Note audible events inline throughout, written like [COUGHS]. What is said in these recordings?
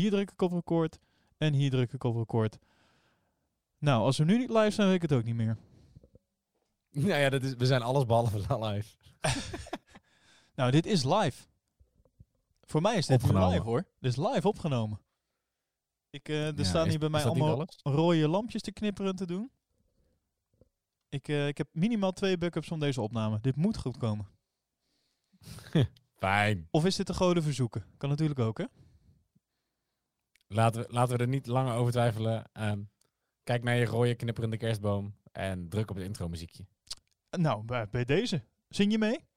Hier druk ik op record. En hier druk ik op record. Nou, als we nu niet live zijn, weet ik het ook niet meer. [LAUGHS] Nou ja, dat is, we zijn alles behalve [LAUGHS] live. [LAUGHS] Nou, dit is live. Voor mij is dit Opgenomen. live hoor. Dit is live opgenomen. Ik, eh, er Ja, staan is- hier bij mij allemaal rode lampjes te knipperen te doen. Ik, eh, ik heb minimaal twee backups van deze opname. Dit moet goed komen. Fijn. Of is dit de goden verzoeken? Kan natuurlijk ook, hè? Laten we, laten we er niet langer over twijfelen. Ehm, kijk naar je rode knipperende kerstboom en druk op het intro muziekje. Nou, bij, bij deze. Zing je mee?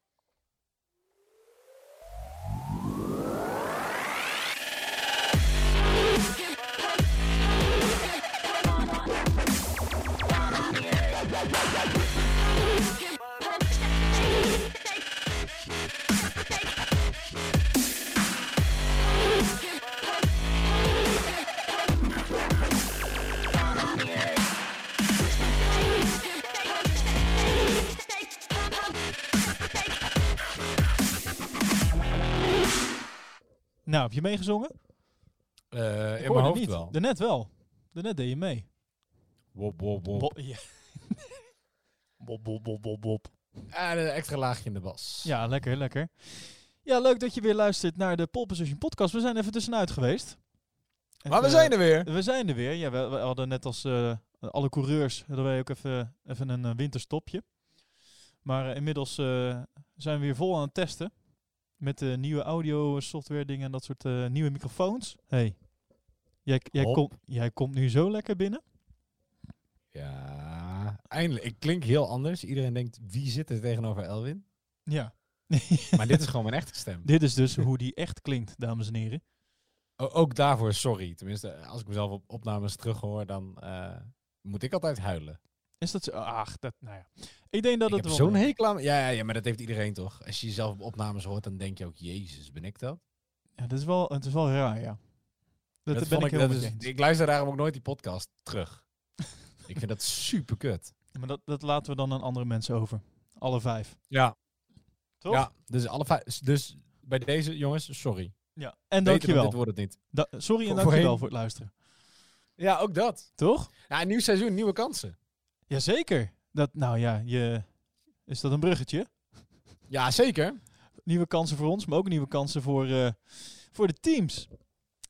Nou, heb je meegezongen? Ik in hoorde mijn hoofd niet. wel. Daarnet wel. Daarnet deed je mee. Wop, wop, wop. Bo- ja. Bob, bob, bob, bob, bob. Ah, een extra laagje in de bas. Ja, lekker, lekker. Ja, leuk dat je weer luistert naar de Pole Position podcast. We zijn even tussenuit geweest. Maar we zijn er weer. We zijn er weer. Ja, we, we hadden net als eh, alle coureurs hadden wij ook even, even een eh, winterstopje. Maar inmiddels zijn we weer vol aan het testen. Met de nieuwe audio software dingen en dat soort eh, nieuwe microfoons. Hey, jij, jij, Hop. jij komt nu zo lekker binnen. Ja, eindelijk. Ik klink heel anders. Iedereen denkt, wie zit er tegenover Elwin? Ja. [LAUGHS] Maar dit is gewoon mijn echte stem. Dit is dus hoe die echt klinkt, dames en heren. O- ook daarvoor sorry. Tenminste, als ik mezelf op opnames terughoor, dan eh, moet ik altijd huilen. Is dat zo? Ach, dat, nou ja. Ik denk dat ik het wel zo'n hekel aan... Ja, ja, ja, maar dat heeft iedereen toch? Als je jezelf op opnames hoort, dan denk je ook, jezus, ben ik dat? Ja, dat is wel, het is wel raar, ja. Dat, ben ik ik, heel is, ik luister daarom ook nooit die podcast terug. [LAUGHS] ik vind dat super kut. Maar dat, dat laten we dan aan andere mensen over. Alle vijf. Ja. Toch? Ja, dus, alle vijf, dus bij deze jongens, sorry. Ja. En Beter dan dankjewel. Dit wordt het niet. Da sorry en dankjewel voor het luisteren. Ja, ook dat. Toch? Ja, een nieuw seizoen, nieuwe kansen. Jazeker. Dat, nou ja, je, is dat een bruggetje? Ja, zeker. Nieuwe kansen voor ons, maar ook nieuwe kansen voor, eh, voor de teams.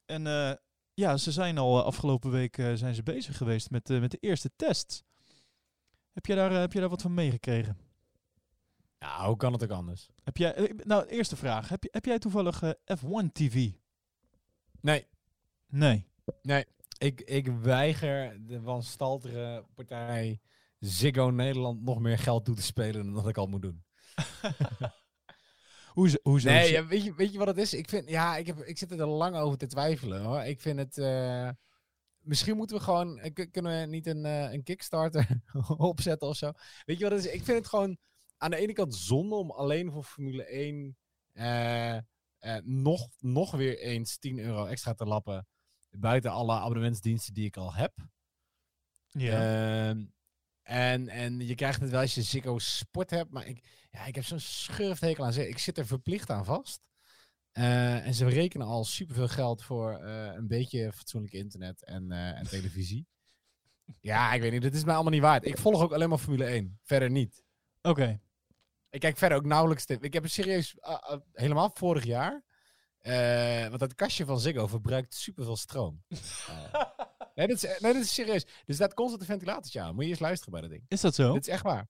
En eh, ja, ze zijn al eh, afgelopen week zijn ze bezig geweest met, met de eerste tests. Heb je daar, heb je daar wat van meegekregen? Ja, hoe kan het ook anders? Heb jij, nou, eerste vraag. Heb, je, heb jij toevallig eh, F1 TV? Nee, Nee. nee. Ik, ik weiger de wanstaltere partij Ziggo Nederland nog meer geld toe te spelen dan dat ik al moet doen. [LAUGHS] Hoezo? hoezo Nee, ja, weet, je, weet je wat het is? Ik, vind, ja, ik, heb, ik zit er lang over te twijfelen hoor. Ik vind het. eh, misschien moeten we gewoon. eh, Kunnen we niet een, eh, een Kickstarter [LAUGHS] opzetten of zo? Weet je wat het is? Ik vind het gewoon aan de ene kant zonde om alleen voor Formule 1 eh, eh, nog, nog weer eens 10 euro extra te lappen. Buiten alle abonnementsdiensten die ik al heb. ja. En, en je krijgt het wel als je Ziggo Sport hebt. Maar ik, ja, ik heb zo'n schurfthekel aan. Ziggo. Ik zit er verplicht aan vast. Eh, en ze rekenen al superveel geld voor eh, een beetje fatsoenlijk internet en, eh, en televisie. [LAUGHS] Ja, ik weet niet. Dat is mij allemaal niet waard. Ik volg ook alleen maar Formule 1. Verder niet. Oké. Ik kijk verder ook nauwelijks. te- Ik heb het serieus helemaal vorig jaar. want dat kastje van Ziggo verbruikt superveel stroom. [LAUGHS] Eh, nee, dat is, nee, dat is serieus. Dus er staat constant een ventilatortje aan. Moet je eens luisteren bij dat ding. Is dat zo? Dit is echt waar.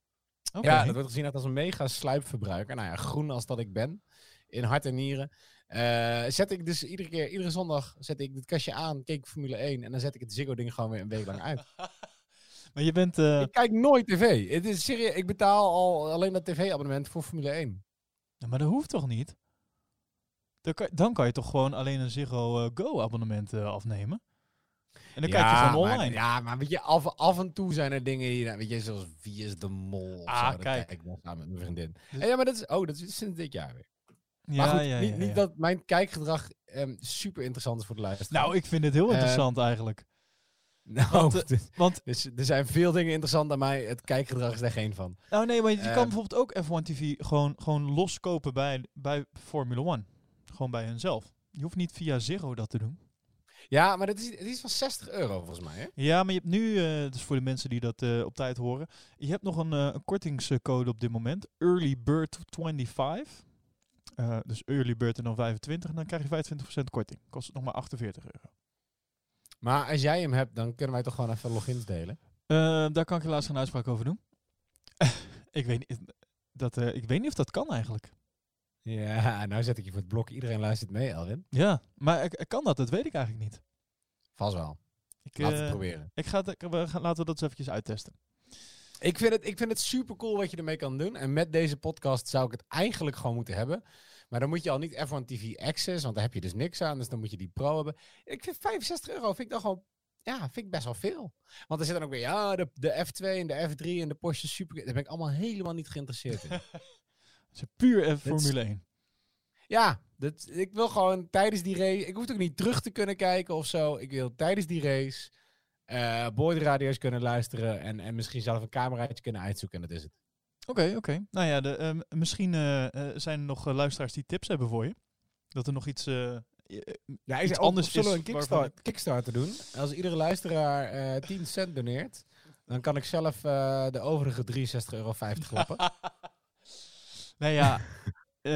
Oké. Ja, dat wordt gezien als een mega sluipverbruiker. Nou ja, groen als dat ik ben. In hart en nieren. Eh, zet ik dus iedere keer, iedere zondag zet ik dit kastje aan, keek ik Formule 1 en dan zet ik het Ziggo ding gewoon weer een week lang uit. [LAUGHS] maar je bent... eh, Ik kijk nooit tv. Het is serieus, ik betaal al alleen dat tv-abonnement voor Formule 1. Ja, maar dat hoeft toch niet? Dan kan, dan kan je toch gewoon alleen een Ziggo eh, Go abonnement eh, afnemen? En dan kijk je gewoon maar- online. ja, maar weet je, af, af en toe zijn er dingen hier, weet je, zoals Wie is de Mol of Ah, zo. Kijk. ik dan samen met mijn vriendin. Dus- En ja, maar dat is, oh, dat is sinds dit jaar weer. Ja, maar goed, ja, niet, ja, niet ja. dat mijn kijkgedrag ehm, super interessant is voor de luisteraar. Nou, ik vind het heel Eh, interessant eigenlijk. [LAUGHS] Nou, Want, eh, [LAUGHS] Want, dus, er zijn veel dingen interessant aan mij. Het kijkgedrag is daar geen van. nou nee, maar je kan bijvoorbeeld ook F1 TV gewoon, gewoon loskopen bij, bij Formula 1. Gewoon bij hunzelf. Je hoeft niet via Ziggo dat te doen. Ja, maar het is, het is van 60 euro volgens mij, hè? Ja, maar je hebt nu, eh dus voor de mensen die dat eh, op tijd horen, je hebt nog een, een kortingscode op dit moment. Early Bird 25. Eh, dus Early Bird en dan 25. En dan krijg je 25% korting. Kost het nog maar 48 euro. Maar als jij hem hebt, dan kunnen wij toch gewoon even logins delen? Daar kan ik helaas geen uitspraak over doen. [LAUGHS] ik, weet niet, dat, ik weet niet of dat kan eigenlijk. Ja, [LAUGHS] nou zet ik je voor het blok. Iedereen luistert mee, Elwin. Ja, maar kan dat? Dat weet ik eigenlijk niet. Vast wel. Ik, Laten we eh, het proberen. ik ga het, we gaan, laten we dat eens eventjes uittesten. Ik vind, het, ik vind het super cool wat je ermee kan doen. En met deze podcast zou ik het eigenlijk gewoon moeten hebben. Maar dan moet je al niet F1 TV Access, want daar heb je dus niks aan. Dus dan moet je die Pro hebben. Ik vind 65 euro vind ik dan gewoon, ja, vind ik best wel veel. Want er zit dan ook weer, ja, de, de F2 en de F3 en de Porsche Super. Daar ben ik allemaal helemaal niet geïnteresseerd in. [LAUGHS] Het is puur Formule 1. ja, dat, ik wil gewoon tijdens die race, ik hoef ook niet terug te kunnen kijken of zo. Ik wil tijdens die race eh boordradio's kunnen luisteren en, en misschien zelf een cameraatje kunnen uitzoeken en dat is het. Oké, oké. Nou ja, de, ehm, misschien eh, eh, zijn er nog luisteraars die tips hebben voor je. Dat er nog iets... Ja, Iets is anders zullen we een kickstart, Kickstarter doen? Als iedere luisteraar eh 10 cent doneert, dan kan ik zelf eh, de overige 63,50 euro klappen. [LAUGHS] nou ja, eh,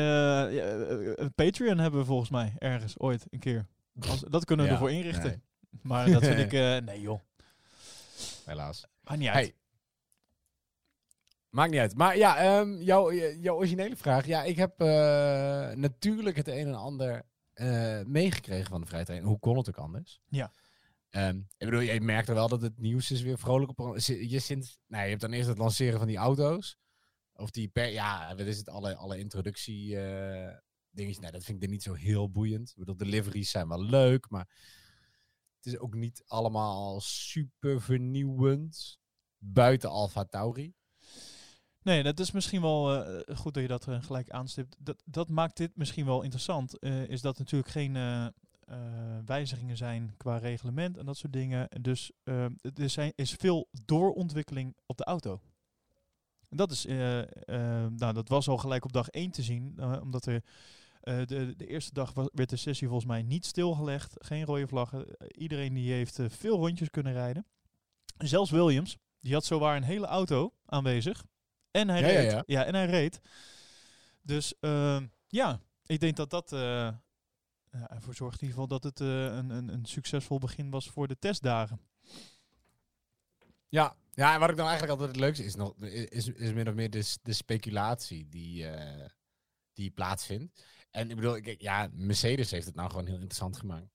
ja, eh, Patreon hebben we volgens mij ergens ooit een keer. Als, dat kunnen we Ja, ervoor inrichten. nee. Maar dat vind [LAUGHS] ik... eh, nee joh, Helaas. maakt niet uit. Hey. Maakt niet uit. Maar ja, ehm, jouw, jouw originele vraag. Ja, ik heb natuurlijk het een en ander meegekregen van de training. Hoe kon het ook anders? Ja. Ehm, ik bedoel, je merkt er wel dat het nieuws is weer vrolijk op. Je, sinds, nou, je hebt dan eerst het lanceren van die auto's. Of die per, ja, wat is het, alle, alle introductie eh dingetjes. Nee, dat vind ik er niet zo heel boeiend. Ik bedoel, de liveries zijn wel leuk, maar het is ook niet allemaal super vernieuwend. Buiten Alfa Tauri. Nee, dat is misschien wel eh, goed dat je dat eh, gelijk aanstipt. Dat, dat maakt dit misschien wel interessant. is dat natuurlijk geen wijzigingen zijn qua reglement en dat soort dingen. Dus er zijn, is veel doorontwikkeling op de auto. En dat, is, eh, eh, nou, dat was al gelijk op dag 1 te zien. eh, omdat er de, de eerste dag werd de sessie volgens mij niet stilgelegd. Geen rode vlaggen. Iedereen die heeft veel rondjes kunnen rijden. Zelfs Williams. Die had zowaar een hele auto aanwezig. En hij Ja, ja, reed. ja. en hij reed. Dus ehm, ja, ik denk dat dat ervoor zorgt in ieder geval dat het een, een, een succesvol begin was voor de testdagen. Ja. Ja, en wat ik nou eigenlijk altijd het leukste is, nog, is, is min of meer de, de speculatie die, eh, die plaatsvindt. En ik bedoel, ik, ja, Mercedes heeft het nou gewoon heel interessant gemaakt.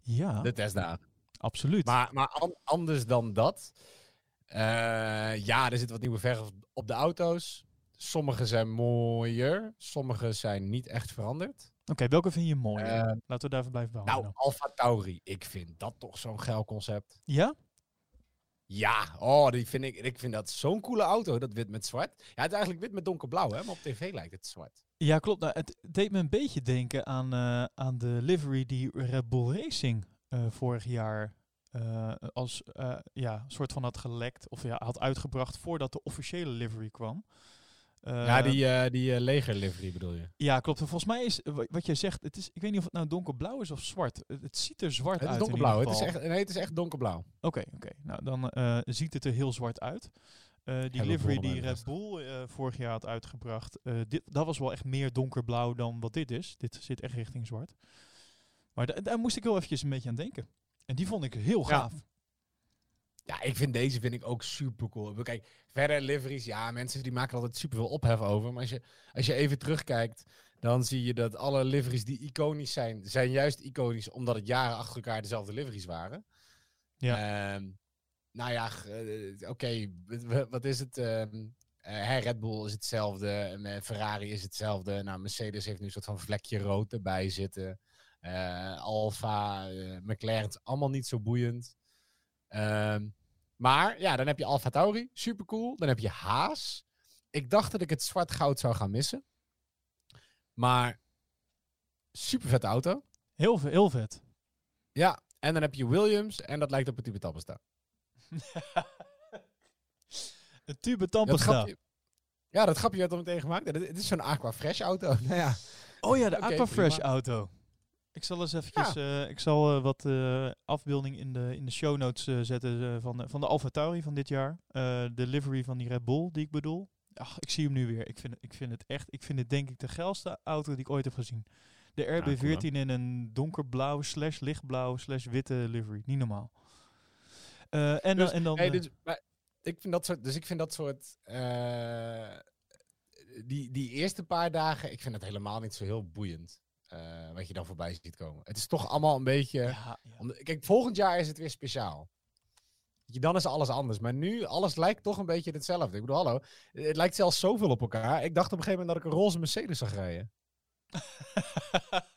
Ja, De testdagen. absoluut. Maar, maar an- anders dan dat. eh, ja, er zit wat nieuwe verf op de auto's. Sommige zijn mooier. Sommige zijn niet echt veranderd. Oké, welke vind je mooi? Eh, Laten we daar even blijven behouden. nou, Alfa Tauri. Ik vind dat toch zo'n geil concept. Ja? Ja, oh, die vind ik, ik vind dat zo'n coole auto, dat wit met zwart. Ja, het is eigenlijk wit met donkerblauw, hè, maar op tv lijkt het zwart. Ja, klopt. Nou, het deed me een beetje denken aan, eh, aan de livery die Red Bull Racing eh, vorig jaar eh, als ja, soort van had gelekt of ja, had uitgebracht voordat de officiële livery kwam. Eh, ja, die, eh die eh, legerlivery bedoel je? Ja, klopt. En volgens mij is eh, wa- wat jij zegt, het is, ik weet niet of het nou donkerblauw is of zwart. Het, het ziet er zwart Het is uit. donkerblauw, het is, echt, nee, het is echt donkerblauw. Oké, oké. Nou, dan eh, ziet het er heel zwart uit. Eh, die livery die Red. Bull eh, vorig jaar had uitgebracht, eh, dit, dat was wel echt meer donkerblauw dan wat dit is. Dit zit echt richting zwart. Maar da- daar moest ik wel eventjes een beetje aan denken. En die vond ik heel gaaf. Ja, ik vind deze vind ik ook super cool. Kijk, verder liveries, ja, mensen die maken altijd super veel ophef over. Maar als je, als je even terugkijkt, dan zie je dat alle liveries die iconisch zijn, zijn juist iconisch omdat het jaren achter elkaar dezelfde liveries waren. Ja. Ehm, nou ja, g- eh, oké, wat is het? ehm, eh, Red Bull is hetzelfde, eh, Ferrari is hetzelfde. Nou, Mercedes heeft nu een soort van vlekje rood erbij zitten. Eh Alfa, eh, McLaren, allemaal niet zo boeiend. Ehm, maar ja, dan heb je Alfa Tauri, super cool. Dan heb je Haas. Ik dacht dat ik het zwart goud zou gaan missen. Maar super vette auto. Heel, heel vet. Ja, en dan heb je Williams en dat lijkt op een type Tappesta. [LAUGHS] een tube ja, dat grapje werd al meteen gemaakt. Het is zo'n Aqua Fresh auto. [LAUGHS] nou ja, Oh ja, de Oké, Aquafresh prima. auto. Ik zal eens eventjes, eh, ik zal eh, wat eh, afbeelding in de, in de show notes zetten van, de, van de Alfa Tauri van dit jaar. Eh, de livery van die Red Bull die ik bedoel. Ach, ik zie hem nu weer. Ik vind, het- ik vind het echt, ik vind het denk ik de geilste auto die ik ooit heb gezien. De cool, RB14 in een donkerblauw slash lichtblauw slash witte livery. Niet normaal. Eh, en, Dus, dan en dan... Hey, dus, maar ik vind dat soort, dus ik vind dat soort. eh, die, die eerste paar dagen, ik vind het helemaal niet zo heel boeiend. Eh, wat je dan voorbij ziet komen. Het is toch allemaal een beetje. ja, ja. om de- kijk, volgend jaar is het weer speciaal. Je, Dan is alles anders. Maar nu, alles lijkt toch een beetje hetzelfde. Ik bedoel, hallo. Het lijkt zelfs zoveel op elkaar. Ik dacht op een gegeven moment dat ik een roze Mercedes zag rijden. [LAUGHS]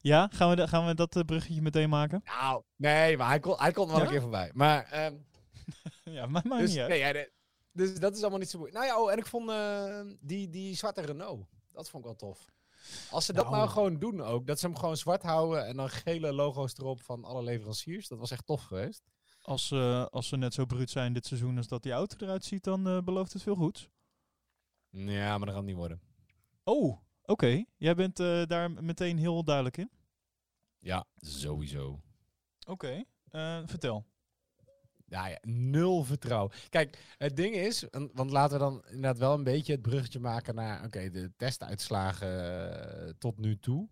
ja, gaan we, gaan we dat eh, bruggetje meteen maken? Nou, nee, maar hij, kon, hij komt wel Ja? een keer voorbij. Maar, ehm, [LAUGHS] ja, maar maakt dus, niet nee, de- dus dat is allemaal niet zo moeilijk. Nou ja, oh, en ik vond eh, die, die zwarte Renault. Dat vond ik wel tof. Als ze dat Nou. nou gewoon doen ook, dat ze hem gewoon zwart houden en dan gele logo's erop van alle leveranciers, dat was echt tof geweest. Als, eh, als ze net zo bruut zijn dit seizoen als dat die auto eruit ziet, dan eh, belooft het veel goeds. Ja, maar dat gaat het niet worden. Oh, oké. Jij bent eh, daar meteen heel duidelijk in. Ja, sowieso. Oké, vertel. Ja, nul vertrouwen. Kijk, het ding is, want laten we dan inderdaad wel een beetje het bruggetje maken naar, oké, de testuitslagen eh, tot nu toe.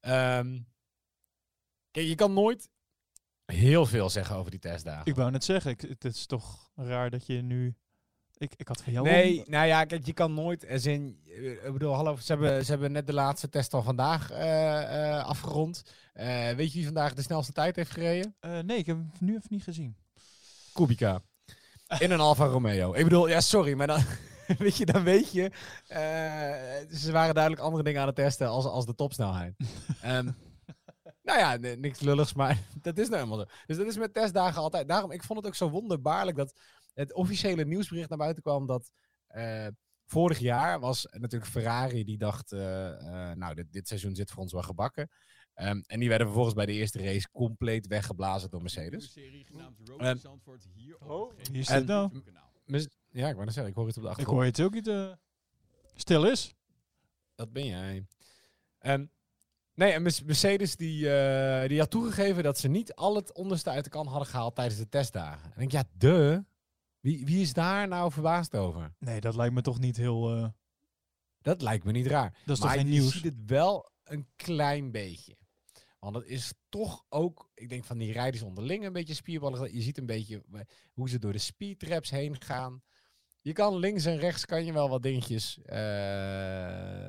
Ehm, kijk, je kan nooit heel veel zeggen over die testdagen. Ik wou net zeggen, ik, het is toch raar dat je nu... Ik, ik had van jou... Nee, nou ja, kijk, je kan nooit, als in, eh, ik bedoel, hallo, ze hebben, ze hebben net de laatste test van vandaag eh, eh, afgerond. Eh, weet je wie vandaag de snelste tijd heeft gereden? Eh, nee, ik heb hem nu even niet gezien. Kubica. In een Alfa Romeo. Ik bedoel, ja, sorry, maar dan, [LAUGHS] weet je, dan weet je, eh, ze waren duidelijk andere dingen aan het testen als, als de topsnelheid. [LAUGHS] Ehm, nou ja, niks lulligs, maar [LAUGHS] dat is nou helemaal zo. Dus dat is met testdagen altijd. Daarom, ik vond het ook zo wonderbaarlijk dat het officiële nieuwsbericht naar buiten kwam dat eh, vorig jaar was natuurlijk Ferrari die dacht, eh, eh, nou, dit, dit seizoen zit voor ons wel gebakken. Ehm, en die werden vervolgens bij de eerste race compleet weggeblazen door Mercedes. Oh, hier En- zit nou. Mes- Ja, ik wou net zeggen, ik hoor het op de Ik achtergrond. hoor je het ook niet eh, stil is. Dat ben jij. Ehm, nee, en Mercedes die, eh, die had toegegeven dat ze niet al het onderste uit de kan hadden gehaald tijdens de testdagen. En ik denk, ja, de. Wie, wie is daar nou verbaasd over? Nee, dat lijkt me toch niet heel... eh, Dat lijkt me niet raar. dat is maar toch geen je nieuws? ziet het wel een klein beetje. Want het is toch ook, ik denk van die rijders onderling een beetje spierballig. Je ziet een beetje hoe ze door de speedtraps heen gaan. Je kan links en rechts kan je wel wat dingetjes eh,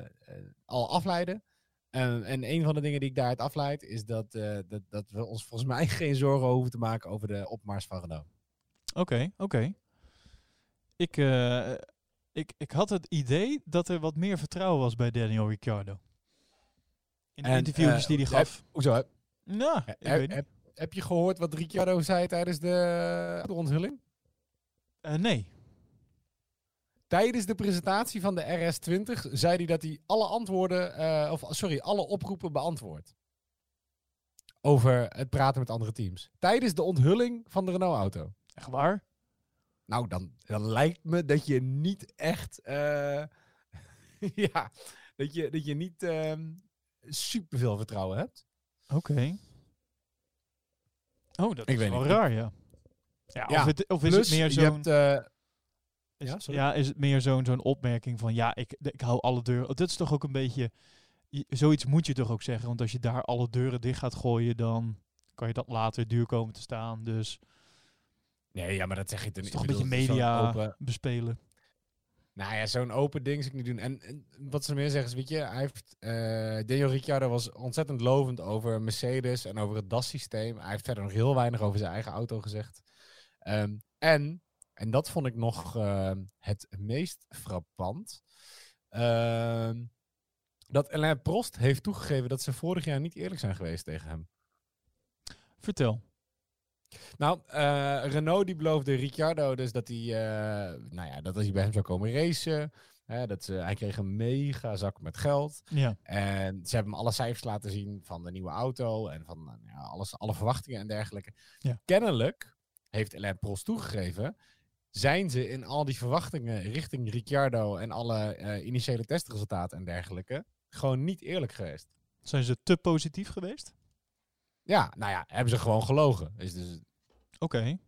al afleiden. En, en een van de dingen die ik daaruit afleid is dat, eh, dat, dat we ons volgens mij [LAUGHS] geen zorgen hoeven te maken over de opmars van Renault. Oké, oké. Ik, eh, ik, ik had het idee dat er wat meer vertrouwen was bij Daniel Ricciardo. In de En, interviewjes eh, die hij gaf. Hoezo? Heb, Nou, ik heb, weet niet. heb, heb je gehoord wat Ricciardo zei tijdens de, de onthulling? Eh, nee. Tijdens de presentatie van de RS20 zei hij dat hij alle antwoorden, eh, of sorry, alle oproepen beantwoordt. Over het praten met andere teams. Tijdens de onthulling van de Renault-auto. Echt waar? Nou, dan, dan lijkt me dat je niet echt. eh, [LAUGHS] ja, dat je, dat je niet ehm superveel vertrouwen hebt. Oké. Oh, dat Ik is wel niet. raar, ja. Ja, Ja, of, het, of is Plus, het meer je zo'n... hebt, eh, Is, Ja, ja, is het meer zo'n zo'n opmerking van ja, ik, ik hou alle deuren. Dat is toch ook een beetje. je- Zoiets moet je toch ook zeggen. Want als je daar alle deuren dicht gaat gooien, dan kan je dat later duur komen te staan. Dus nee, ja, maar dat zeg je ten is toch een beetje media open- bespelen. Nou ja, zo'n open ding zou ik niet doen. En, en wat ze meer zeggen is, weet je, hij heeft, eh Daniel Ricciardo was ontzettend lovend over Mercedes en over het DAS-systeem. Hij heeft verder nog heel weinig over zijn eigen auto gezegd. Ehm, en, en dat vond ik nog ehm, het meest frappant, ehm, dat Alain Prost heeft toegegeven dat ze vorig jaar niet eerlijk zijn geweest tegen hem. Vertel. Nou, eh, Renault die beloofde Ricciardo dus dat hij, eh, nou ja, dat als hij bij hem zou komen racen, hè, dat ze, hij kreeg een mega zak met geld. Ja. En ze hebben hem alle cijfers laten zien van de nieuwe auto en van nou ja, alles, alle verwachtingen en dergelijke. Ja. Kennelijk heeft Alain Prost toegegeven, zijn ze in al die verwachtingen richting Ricciardo en alle eh, initiële testresultaten en dergelijke gewoon niet eerlijk geweest. Zijn ze te positief geweest? Ja, nou ja, hebben ze gewoon gelogen. Is dus Oké. maar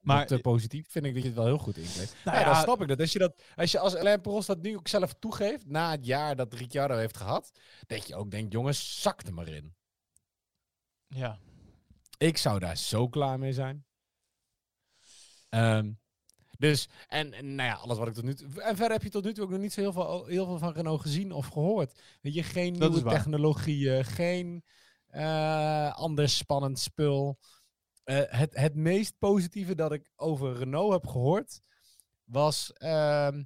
Maar te positief vind ik dat je het wel heel goed inkleedt. Nou ja, ja, dan snap ik dat. Als je, dat, als je als Alain Prost dat nu ook zelf toegeeft, na het jaar dat Ricciardo heeft gehad, dat je ook denkt, jongens, zak er maar in. ja. Ik zou daar zo klaar mee zijn. Ehm, dus, en, en nou ja, alles wat ik tot nu toe... En verder heb je tot nu toe ook nog niet zo heel veel, heel veel van Renault gezien of gehoord. Weet je, geen Dat nieuwe technologieën, geen eh, ander spannend spul. Eh, het, het meest positieve dat ik over Renault heb gehoord, was ehm,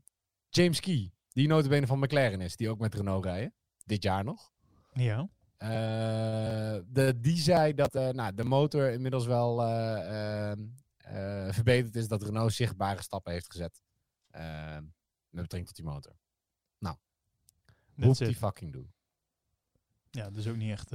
James Key. Die notabene van McLaren is, die ook met Renault rijden. Dit jaar nog. Ja. Eh, de, die zei dat nou, de motor inmiddels wel eh, ehm, eh, verbeterd is. Dat Renault zichtbare stappen heeft gezet. eh, met betrekking tot die motor. That's Hoep die fucking doen. Ja, dus ook niet echt...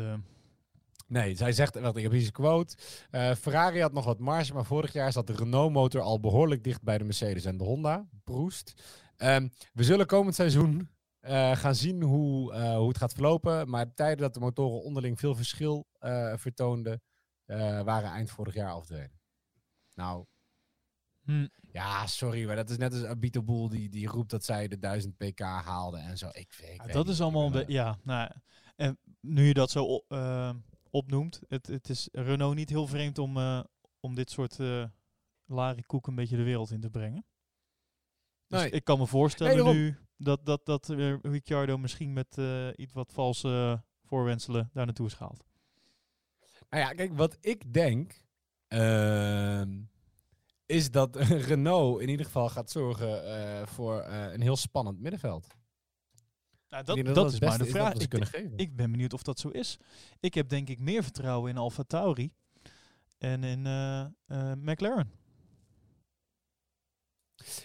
Nee, zij zegt, wat ik heb hier een quote. eh, Ferrari had nog wat marge, maar vorig jaar zat de Renault-motor al behoorlijk dicht bij de Mercedes en de Honda. Proest. Ehm, we zullen komend seizoen eh, gaan zien hoe, eh, hoe het gaat verlopen. Maar de tijden dat de motoren onderling veel verschil vertoonden, waren eind vorig jaar al verdwenen. Nou, hm. ja, sorry, maar dat is net als Abito Boel die, die roept dat zij de 1000 pk haalde en zo. Ik, weet- ik Ja, weet dat is allemaal. Ja, nou, en nu je dat zo opnoemt, het, het is Renault niet heel vreemd om, eh, om dit soort eh larikoek een beetje de wereld in te brengen. Dus Nee. ik kan me voorstellen Nee, nu dat, dat, dat eh, Ricciardo misschien met iets wat valse voorwenselen daar naartoe is gehaald. Nou ja, kijk, wat ik denk, ehm, is dat [LAUGHS] Renault in ieder geval gaat zorgen voor een heel spannend middenveld. Nou, dat, dat, is maar de vraag. Ik, kunnen geven. ik ben benieuwd of dat zo is. Ik heb denk ik meer vertrouwen in Alfa Tauri en in eh, eh, McLaren.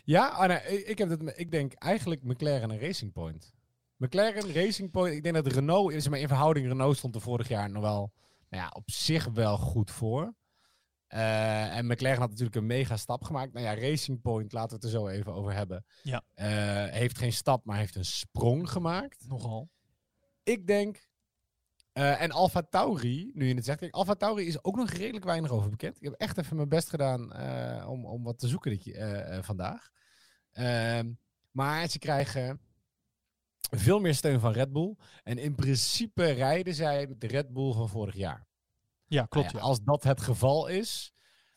Ja, ah, nee, ik, heb me- ik denk eigenlijk McLaren en Racing Point. McLaren, Racing Point, ik denk dat Renault, is maar in verhouding, Renault stond er vorig jaar nog wel, nou ja, op zich wel goed voor. Eh, en McLaren had natuurlijk een mega stap gemaakt. Nou ja, Racing Point, laten we het er zo even over hebben. Ja. Eh, heeft geen stap, maar heeft een sprong gemaakt. Nogal. Ik denk. eh, en Alfa Tauri, nu je het zegt. Kijk, Alfa Tauri is ook nog redelijk weinig over bekend. Ik heb echt even mijn best gedaan om, om wat te zoeken dit, je- vandaag. Ehm, maar ze krijgen veel meer steun van Red Bull. En in principe rijden zij met de Red Bull van vorig jaar. Ja, klopt. Nou ja, ja. Als dat het geval is,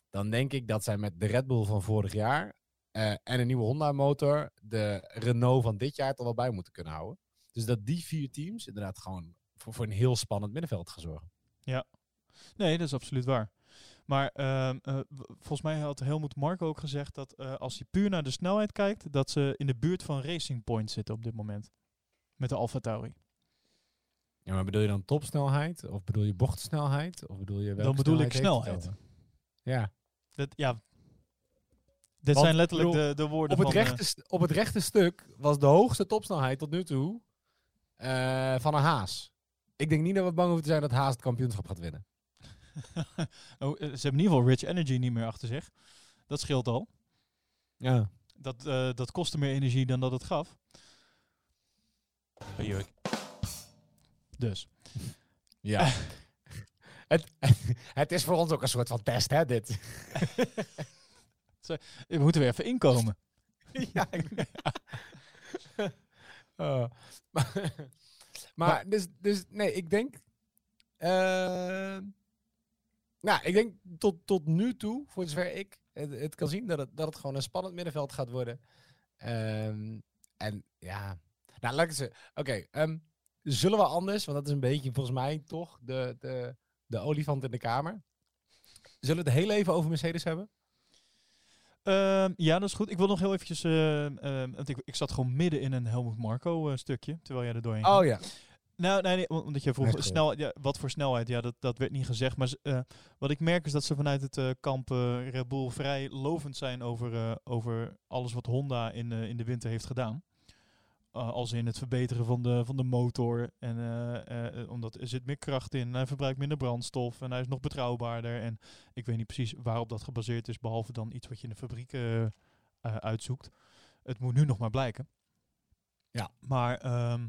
dan denk ik dat zij met de Red Bull van vorig jaar eh, en een nieuwe Honda motor de Renault van dit jaar toch wel bij moeten kunnen houden. Dus dat die vier teams inderdaad gewoon voor, voor een heel spannend middenveld gaan zorgen. Nee, dat is absoluut waar. Maar ehm, eh, volgens mij had Helmoet Marco ook gezegd dat eh, als je puur naar de snelheid kijkt, dat ze in de buurt van Racing Point zitten op dit moment. Met de Alfa Tauri. Ja, maar bedoel je dan topsnelheid? Of bedoel je bochtsnelheid? Of bedoel je welke Dan bedoel ik snelheid heeft snelheid. Ja. Dat, ja, dit Want, zijn letterlijk bedoel, de, de woorden Op het, van... eh, rechte, st- op het rechte stuk was de hoogste topsnelheid tot nu toe eh, van een Haas. Ik denk niet dat we bang hoeven te zijn dat Haas het kampioenschap gaat winnen. [LAUGHS] oh, eh, ze hebben in ieder geval Rich Energy niet meer achter zich. Dat scheelt al. Ja. Dat, eh, dat kostte meer energie dan dat het gaf. Dus. Ja. [LAUGHS] het, [LAUGHS] het is voor ons ook een soort van test, hè, dit. [LAUGHS] We moeten weer even inkomen. ja. Oh. maar, maar dus, dus, nee, ik denk... eh, nou, ik denk tot, tot nu toe, voor zover ik het, het kan zien, dat het, dat het gewoon een spannend middenveld gaat worden. Ehm, en ja, nou, laat ik het. Oké, ehm, zullen we anders, want dat is een beetje volgens mij toch de, de, de olifant in de kamer. Zullen we het heel even over Mercedes hebben? Ehm, ja, dat is goed. Ik wil nog heel eventjes... ehm, ehm, want ik, ik zat gewoon midden in een Helmut Marco eh, stukje, terwijl jij er doorheen ging. Oh ja. Nou, nee, nee, omdat je vroeg goed. snel, ja, wat voor snelheid, ja, dat, dat werd niet gezegd. Maar eh, wat ik merk is dat ze vanuit het eh, kamp eh, Red Bull vrij lovend zijn over, eh, over alles wat Honda in, eh, in de winter heeft gedaan. Eh, als in het verbeteren van de, van de motor. En eh, eh, omdat er zit meer kracht in. Hij verbruikt minder brandstof. En hij is nog betrouwbaarder. En ik weet niet precies waarop dat gebaseerd is. Behalve dan iets wat je in de fabriek uitzoekt. Het moet nu nog maar blijken. Ja. Maar ehm,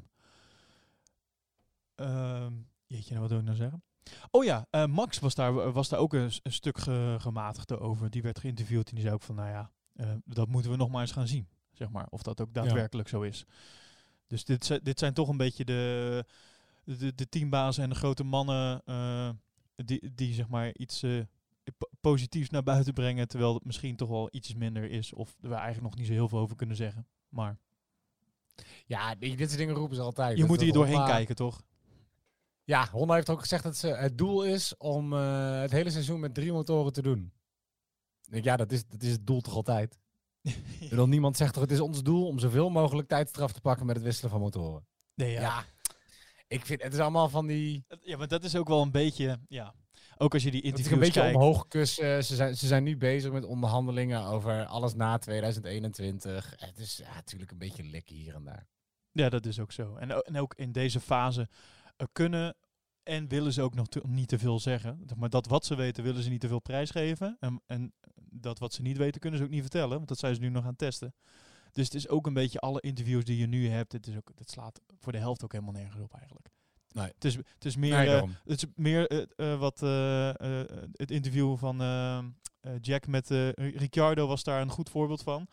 ehm, Jeetje, nou, wat wil ik nou zeggen? Oh ja, Max was daar, was daar ook een, stuk ge, gematigd over. Die werd geïnterviewd en die zei ook van, nou ja, dat moeten we nog maar eens gaan zien. Zeg maar, of dat ook daadwerkelijk zo is. Dus dit, dit zijn toch een beetje de, de, de teambazen en de grote mannen eh, die, die zeg maar iets eh, po- positiefs naar buiten brengen. Terwijl het misschien toch wel iets minder is. Of we eigenlijk nog niet zo heel veel over kunnen zeggen. Maar Ja, dit soort dingen roepen ze altijd. je Dat moet hier doorheen Honda- kijken, toch? Ja, Honda heeft ook gezegd dat ze, het doel is om eh, het hele seizoen met drie motoren te doen. Ik denk, ja, dat is, dat is het doel toch altijd? Ik bedoel, niemand zegt toch, het is ons doel om zoveel mogelijk tijdstraf te pakken met het wisselen van motoren. Nee, Ja, ja. ik vind, het is allemaal van die... Ja, maar dat is ook wel een beetje, ja. Ook als je die Het is interviews een beetje kijkt. omhoog kussen. Ze zijn, ze zijn nu bezig met onderhandelingen over alles na 2021. Het is ja, natuurlijk een beetje lek hier en daar. Ja, dat is ook zo. En, en ook in deze fase kunnen en willen ze ook nog te- niet te veel zeggen. Zeg Maar dat wat ze weten, willen ze niet te veel prijsgeven. En, en dat wat ze niet weten, kunnen ze ook niet vertellen. Want dat zijn ze nu nog aan het testen. Dus het is ook een beetje alle interviews die je nu hebt. Het, is ook, het slaat voor de helft ook helemaal nergens op eigenlijk. Nee. Het is, het is meer, Nee, eh, het is meer eh, eh, wat het interview van Jack met Ricciardo was daar een goed voorbeeld van.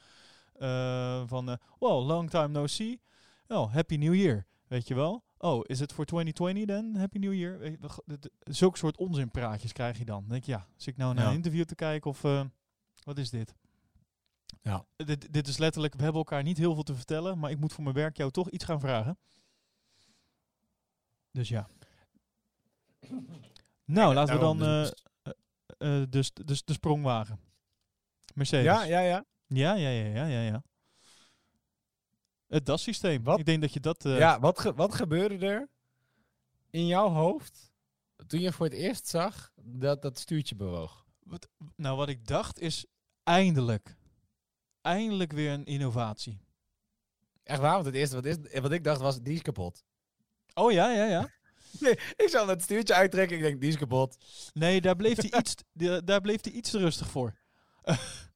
Van, well, long time no see. Oh, happy new year. Weet je wel? Oh, is het voor 2020 dan? Happy new year. D- Zulke soort onzinpraatjes krijg je dan. Dan denk je, ja, zit ik nou naar Ja. een interview te kijken of eh, wat is dit? Ja. Dit, dit is letterlijk, we hebben elkaar niet heel veel te vertellen, maar ik moet voor mijn werk jou toch iets gaan vragen. Dus ja. [COUGHS] Nou, laten we dan eh dus- eh, dus, dus de sprong wagen. Mercedes. ja, ja, ja. ja, ja, ja, ja, ja. ja. Het DAS-systeem. Wat? Ik denk dat je dat... eh, ja, wat, ge- wat gebeurde er in jouw hoofd toen je voor het eerst zag dat dat stuurtje bewoog? Wat, nou, wat ik dacht is eindelijk. Eindelijk weer een innovatie. Echt waar? Want het eerste wat, is, wat ik dacht was, die is kapot. Oh ja, ja, ja. [LAUGHS] ik zal het stuurtje uittrekken, ik denk, die is kapot. Nee, daar bleef hij iets, [LAUGHS] daar bleef hij iets te rustig voor. [LAUGHS]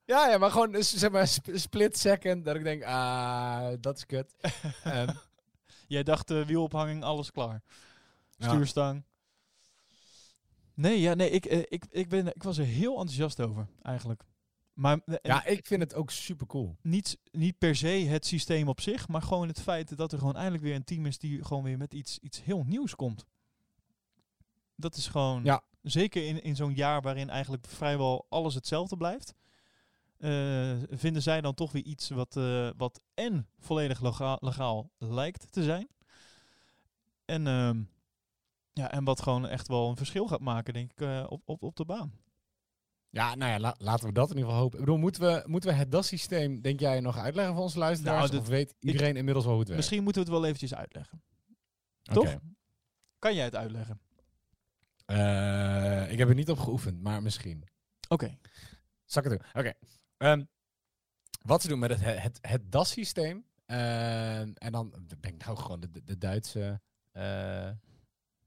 Ja, ja, maar gewoon dus, zeg maar sp- split second dat ik denk, ah, dat is kut. [LAUGHS] Jij dacht eh, wielophanging, alles klaar. Ja. Stuurstang. Nee, ja, nee ik, eh, ik, ik, ben, ik was er heel enthousiast over, eigenlijk. Maar eh, ja, ik vind het ook super cool. niet, niet per se het systeem op zich, maar gewoon het feit dat er gewoon eindelijk weer een team is die gewoon weer met iets, iets heel nieuws komt. Dat is gewoon, Ja. zeker in, in zo'n jaar waarin eigenlijk vrijwel alles hetzelfde blijft, vinden zij dan toch weer iets wat, eh, wat en volledig legaal, legaal lijkt te zijn. En, ehm, ja, en wat gewoon echt wel een verschil gaat maken, denk ik, eh, op, op, op de baan. Ja, nou ja, la- laten we dat in ieder geval hopen. Ik bedoel, moeten we, moeten we het DAS-systeem, denk jij, nog uitleggen voor onze luisteraars? Nou, dit- of weet iedereen inmiddels wel hoe het werkt? Misschien moeten we het wel eventjes uitleggen. Toch? Kan jij het uitleggen? Eh, ik heb er niet op geoefend, maar misschien. Oké. Zal ik het doen? Oké. Ehm, wat ze doen met het, het, het DAS-systeem. eh, en dan ben ik nou gewoon de, de- Duitse eh,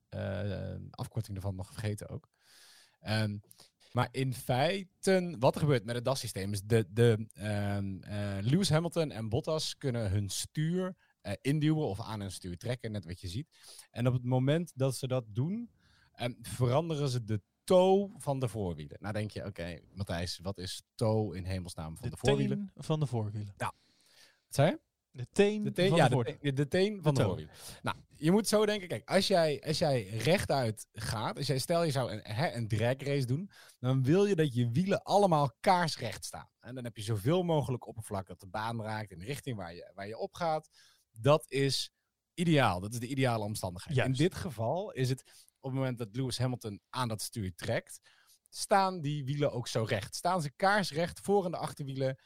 eh, afkorting ervan nog vergeten ook. Ehm, maar in feite, wat er gebeurt met het DAS-systeem is de, de ehm, eh, Lewis Hamilton en Bottas kunnen hun stuur induwen of aan hun stuur trekken, net wat je ziet. En op het moment dat ze dat doen, ehm, veranderen ze de toe van de voorwielen. Nou denk je, oké, Matthijs, wat is toe in hemelsnaam van de, De, voorwielen? teen van de voorwielen. Wat zei je? De teen, De teen, van ja, de de, voorwielen. teen, de teen van de, voorwielen. Nou, je moet zo denken, kijk, als jij, als jij rechtuit gaat, als jij, stel je zou een, hè, een drag race doen, dan wil je dat je wielen allemaal kaarsrecht staan. En dan heb je zoveel mogelijk oppervlak dat de baan raakt in de richting waar je, waar je op gaat. Dat is ideaal. Dat is de ideale omstandigheid. In dit geval is het op het moment dat Lewis Hamilton aan dat stuur trekt, staan die wielen ook zo recht. Staan ze kaarsrecht voor en de achterwielen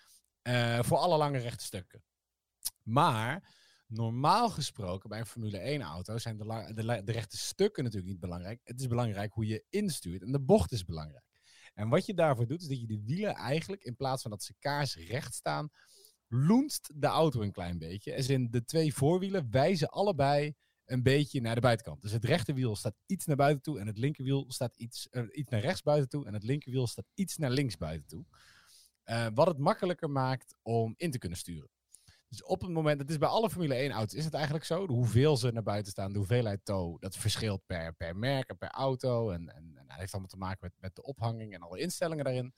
eh, voor alle lange rechte stukken. Maar normaal gesproken bij een Formule 1 auto zijn de, de, rechte stukken natuurlijk niet belangrijk. Het is belangrijk hoe je instuurt en de bocht is belangrijk. En wat je daarvoor doet is dat je de wielen eigenlijk in plaats van dat ze kaarsrecht staan, loenst de auto een klein beetje. En in de twee voorwielen wijzen allebei een beetje naar de buitenkant. Dus het rechterwiel staat iets naar buiten toe en het linkerwiel staat iets, eh, iets naar rechts buiten toe en het linkerwiel staat iets naar links buiten toe. Eh, wat het makkelijker maakt om in te kunnen sturen. Dus op het moment, dat is bij alle Formule 1 auto's, is het eigenlijk zo. Hoeveel ze naar buiten staan, de hoeveelheid tow, dat verschilt per, per merk en per auto. En, en, en dat heeft allemaal te maken met, met de ophanging en alle instellingen daarin.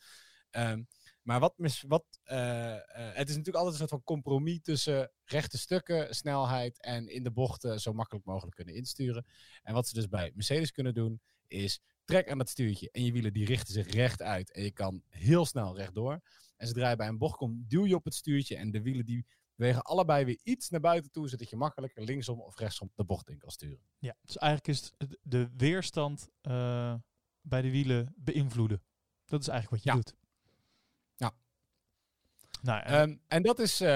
Ehm, maar wat, mis, wat eh, eh, het is natuurlijk altijd een soort van compromis tussen rechte stukken, snelheid en in de bochten zo makkelijk mogelijk kunnen insturen. En wat ze dus bij Mercedes kunnen doen, is trek aan dat stuurtje en je wielen die richten zich recht uit en je kan heel snel rechtdoor. En zodra je bij een bocht komt, duw je op het stuurtje en de wielen die bewegen allebei weer iets naar buiten toe, zodat je makkelijker linksom of rechtsom de bocht in kan sturen. Ja, dus eigenlijk is het de weerstand uh, bij de wielen beïnvloeden. Dat is eigenlijk wat je ja. doet. Nou, en, Um, en dat is, uh,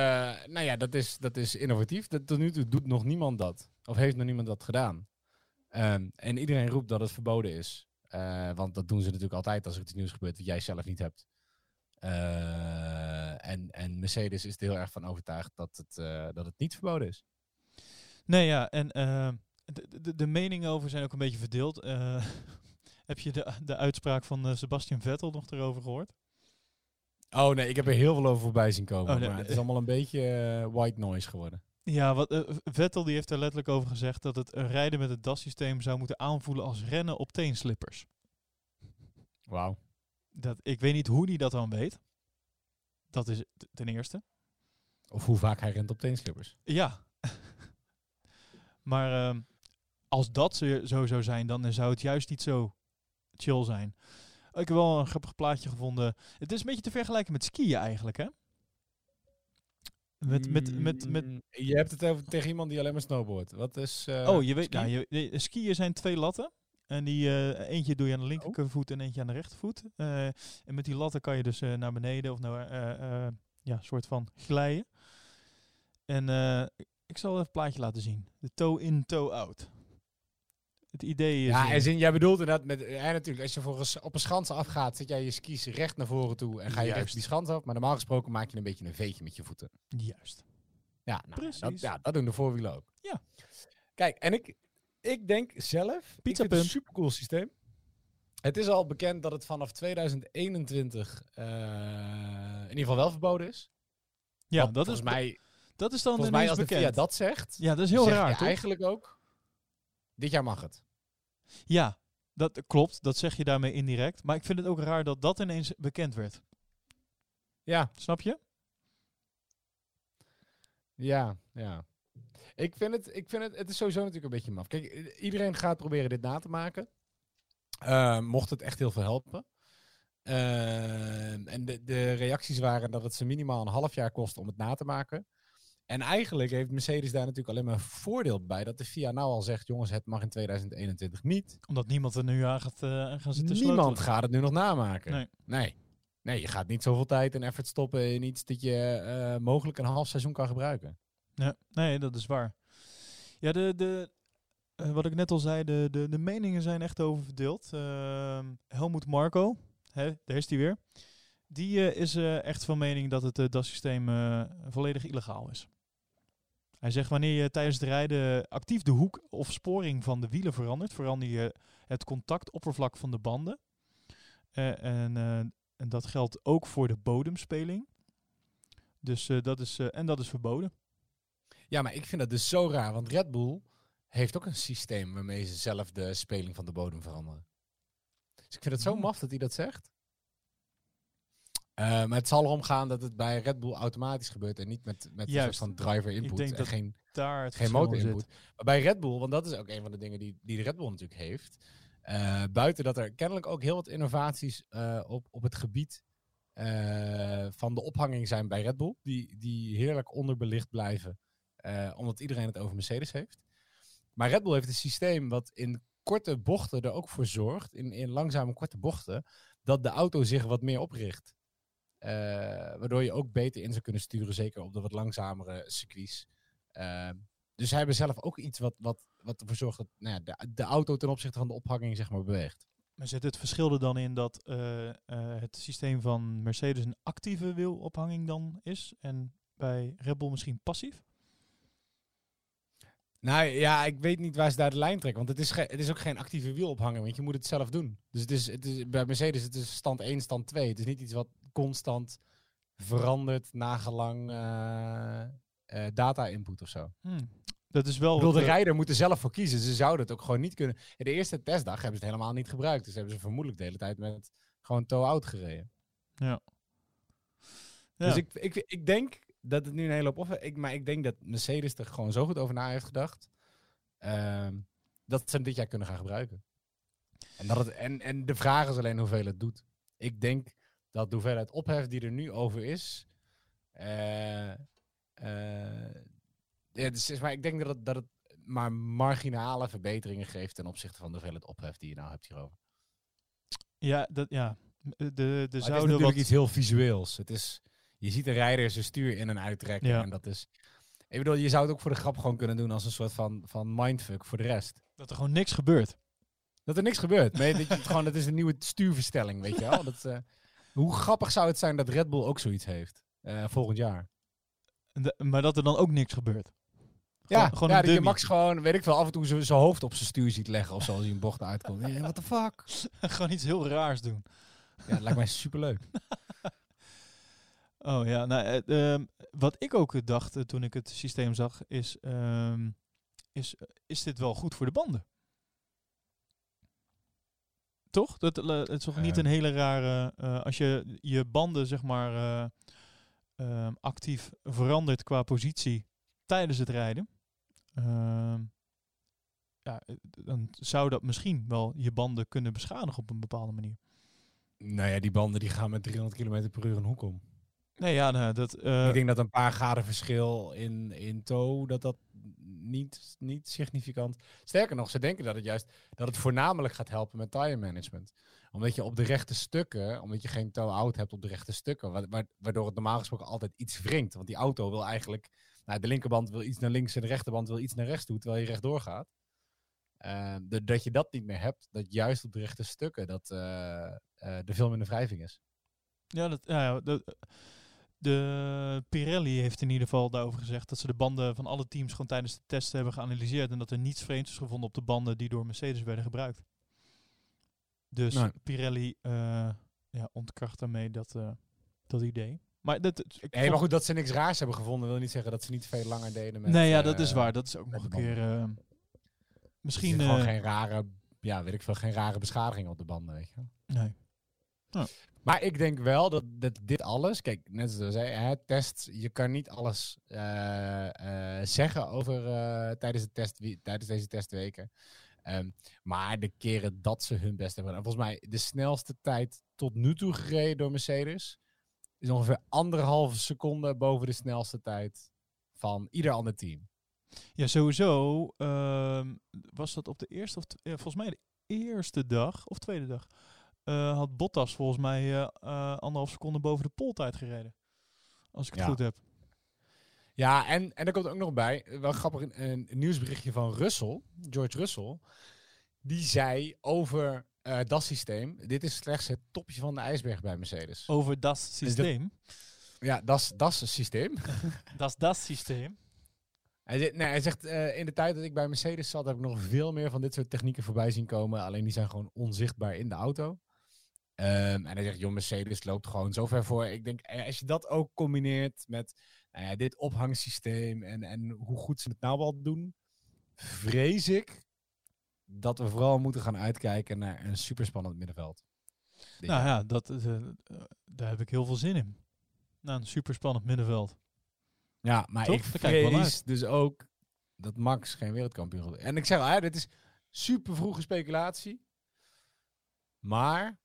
nou ja, dat is, dat is innovatief. Dat, tot nu toe doet nog niemand dat. Of heeft nog niemand dat gedaan. Um, en iedereen roept dat het verboden is. Uh, want dat doen ze natuurlijk altijd als er iets nieuws gebeurt wat jij zelf niet hebt. Uh, en, en Mercedes is er heel erg van overtuigd dat het, dat het niet verboden is. Nee, ja, en de, de, de, meningen over zijn ook een beetje verdeeld. [LAUGHS] heb je de, de uitspraak van Sebastian Vettel nog erover gehoord? Oh nee, ik heb er heel veel over voorbij zien komen. Oh, nee, maar het is allemaal een beetje eh, white noise geworden. Ja, wat, uh, Vettel die heeft er letterlijk over gezegd dat het rijden met het DAS-systeem zou moeten aanvoelen als rennen op teenslippers. Wauw. Dat, ik weet niet hoe hij dat dan weet. Dat is ten eerste. Of hoe vaak hij rent op teenslippers. Ja. maar uh, als dat zo zou zijn, dan zou het juist niet zo chill zijn. Ik heb wel een grappig plaatje gevonden. Het is een beetje te vergelijken met skiën eigenlijk, hè? Met, met, met, met... Je hebt het over tegen iemand die alleen maar snowboardt. Wat is. Uh, oh, je weet. Nou, je, skiën zijn twee latten. En die uh, eentje doe je aan de linkervoet en eentje aan de rechtervoet. Uh, en met die latten kan je dus naar beneden of naar ja, soort van glijden. En ik zal even een plaatje laten zien. De toe in, toe out. Het idee is... Ja, en zin, jij bedoelt inderdaad met... Ja, natuurlijk, als je voor een, op een schans afgaat, zet jij je skis recht naar voren toe en ga je Juist. recht die schans af. Maar normaal gesproken maak je een beetje een veetje met je voeten. Juist. Ja, nou, Precies. Dat, ja, dat doen de voorwielen ook. Ja. Kijk, en ik, ik denk zelf... ik vind het een supercool systeem. Het is al bekend dat het vanaf 2021 uh, in ieder geval wel verboden is. Ja, dat volgens is... mij... Dat is dan volgens mij als bekend. de VIA dat zegt... Ja, dat is heel raar, toch? eigenlijk ook... Dit jaar mag het. Ja, dat klopt. Dat zeg je daarmee indirect. Maar ik vind het ook raar dat dat ineens bekend werd. Ja. Snap je? Ja, ja. Ik vind het, ik vind het, het is sowieso natuurlijk een beetje maf. Kijk, iedereen gaat proberen dit na te maken. Uh, mocht het echt heel veel helpen. Uh, en de, de reacties waren dat het ze minimaal een half jaar kost om het na te maken. En eigenlijk heeft Mercedes daar natuurlijk alleen maar voordeel bij. Dat de FIA nou al zegt, jongens, het mag in 2021 niet. Omdat niemand er nu aan gaat, uh, gaan zitten Niemand gaat het nu nog namaken. Nee. nee. Nee, je gaat niet zoveel tijd en effort stoppen in iets dat je uh, mogelijk een half seizoen kan gebruiken. Ja, nee, dat is waar. Ja, de, de, uh, wat ik net al zei, de, de, de meningen zijn echt over verdeeld. Uh, Helmoet Marco, hè, daar is hij weer. Die is echt van mening dat het DAS-systeem volledig illegaal is. Hij zegt wanneer je tijdens het rijden actief de hoek of sporing van de wielen verandert, verander je het contactoppervlak van de banden. en, en dat geldt ook voor de bodemspeling. Dus dat is, en dat is verboden. Ja, maar ik vind dat dus zo raar, want Red Bull heeft ook een systeem waarmee ze zelf de speling van de bodem veranderen. Dus ik vind het zo maf dat hij dat zegt. Uh, maar het zal erom gaan dat het bij Red Bull automatisch gebeurt en niet met, met een soort van driver input Ik denk en dat geen, daar het geen motor input. Maar bij Red Bull, want dat is ook een van de dingen die, die de Red Bull natuurlijk heeft. Uh, buiten dat er kennelijk ook heel wat innovaties uh, op, op het gebied van de ophanging zijn bij Red Bull. Die, die heerlijk onderbelicht blijven. Omdat iedereen het over Mercedes heeft. Maar Red Bull heeft een systeem wat in korte bochten er ook voor zorgt. In, in langzame korte bochten. Dat de auto zich wat meer opricht. Uh, waardoor je ook beter in zou kunnen sturen. Zeker op de wat langzamere circuits. Uh, dus zij hebben zelf ook iets wat, wat, wat ervoor zorgt dat nou ja, de, de auto ten opzichte van de ophanging zeg maar beweegt. Maar zit het verschil er dan in dat uh, uh, het systeem van Mercedes een actieve wielophanging dan is en bij Red Bull misschien passief? Nou ja, ik weet niet waar ze daar de lijn trekken. Want het is, het is ook geen actieve wielophanging, want je moet het zelf doen. Dus het is, het is, bij Mercedes het is stand 1, stand 2. Het is niet iets wat constant verandert, nagelang uh, data input of zo. Hmm. Dat is wel. Ik bedoel, de rijder moet er zelf voor kiezen. Ze zouden het ook gewoon niet kunnen. In de eerste testdag hebben ze het helemaal niet gebruikt. Dus hebben ze vermoedelijk de hele tijd met gewoon toe-out gereden. ja. Dus ik, ik, ik denk dat het nu een hele hoop of ik, Maar ik denk dat Mercedes er gewoon zo goed over na heeft gedacht. ehm, dat ze hem dit jaar kunnen gaan gebruiken. En, dat het, en, en de vraag is alleen hoeveel het doet. Ik denk dat de hoeveelheid ophef die er nu over is. eh, eh, ja, dus, maar ik denk dat het, dat het maar marginale verbeteringen geeft ten opzichte van de hoeveelheid ophef die je nou hebt hierover. ja, dat, ja. De, de, Maar het is zouden natuurlijk wat. iets heel visueels. Het is, je ziet een rijder zijn stuur in en uittrekken. Ja. En dat is. Ik bedoel, je zou het ook voor de grap gewoon kunnen doen als een soort van, van mindfuck voor de rest. Dat er gewoon niks gebeurt. Dat er niks gebeurt. Nee, dat, je het gewoon, dat is een nieuwe stuurverstelling, weet je wel. Dat, eh, hoe grappig zou het zijn dat Red Bull ook zoiets heeft eh, volgend jaar? De- maar dat er dan ook niks gebeurt. Ja, Gewoon- ja dat je. Max gewoon, weet ik veel, af en toe zijn zijn hoofd op zijn stuur ziet leggen of zo als hij een bocht uitkomt. What the fuck? [LAUGHS] gewoon iets heel raars doen. Ja, dat lijkt mij superleuk. [LAUGHS] Oh ja, nou, eh, ehm, wat ik ook dacht eh, toen ik het systeem zag, is, ehm, is, eh, is dit wel goed voor de banden? Toch? Dat, het is toch niet een hele rare, als je je banden zeg maar eh, ehm, actief verandert qua positie tijdens het rijden, ja, dan zou dat misschien wel je banden kunnen beschadigen op een bepaalde manier. nou ja, die banden die gaan met 300 km per uur een hoek om. Nee, ja, nou, dat... eh, ik denk dat een paar graden verschil in, in tow, dat dat niet, niet significant... Sterker nog, ze denken dat het juist, dat het voornamelijk gaat helpen met tire management. Omdat je op de rechte stukken, omdat je geen tow-out hebt op de rechte stukken, wa- wa- waardoor het normaal gesproken altijd iets wringt. Want die auto wil eigenlijk, nou, de linkerband wil iets naar links en de rechterband wil iets naar rechts doen, terwijl je rechtdoor gaat. Eh, de- dat je dat niet meer hebt, dat juist op de rechte stukken dat eh, er veel minder wrijving is. Ja, dat, ja, ja, de, de Pirelli heeft in ieder geval daarover gezegd dat ze de banden van alle teams gewoon tijdens de test hebben geanalyseerd en dat er niets vreemds is gevonden op de banden die door Mercedes werden gebruikt. Dus Nee. Pirelli eh, ja, ontkracht daarmee dat, eh, dat idee. Maar, dat, ik Nee, maar goed, dat ze niks raars hebben gevonden, wil niet zeggen dat ze niet veel langer deden met... nee, ja, dat is eh, waar. Dat is ook nog een keer. misschien. gewoon geen rare, ja, weet ik veel, geen rare beschadigingen op de banden, weet je wel. Maar ik denk wel dat, dat dit alles, kijk, net zoals hè, tests, je kan niet alles eh, eh, zeggen over eh, tijdens, de test, tijdens deze testweken. Ehm, maar de keren dat ze hun best hebben gedaan. Volgens mij de snelste tijd tot nu toe gereden door Mercedes is ongeveer anderhalve seconde boven de snelste tijd van ieder ander team. Ja, sowieso ehm, was dat op de eerste of volgens mij de eerste dag of tweede dag eh, had Bottas volgens mij eh, eh, anderhalf seconde boven de poltijd gereden. Als ik het Ja. goed heb. Ja, en, en er komt ook nog bij, wel grappig, een, een nieuwsberichtje van Russell, George Russell. Die zei over dat systeem, dit is slechts het topje van de ijsberg bij Mercedes. Over dat systeem. Ja, dat is- dat is het systeem. [LAUGHS] Dat is dat systeem. Hij zegt, nee, hij zegt in de tijd dat ik bij Mercedes zat, heb ik nog veel meer van dit soort technieken voorbij zien komen. Alleen die zijn gewoon onzichtbaar in de auto. Ehm, en hij zegt, joh, Mercedes loopt gewoon zo ver voor. Ik denk, eh, als je dat ook combineert met nou ja, dit ophangsysteem en, en hoe goed ze het nou wel doen, vrees ik dat we vooral moeten gaan uitkijken naar een superspannend middenveld. Nou ja, dat, eh, eh, daar heb ik heel veel zin in. Nou, een superspannend middenveld. Ja, maar ik vrees dus ook dat Max geen wereldkampioen wordt. En ik zeg al, hè, dit is super vroege speculatie. Maar,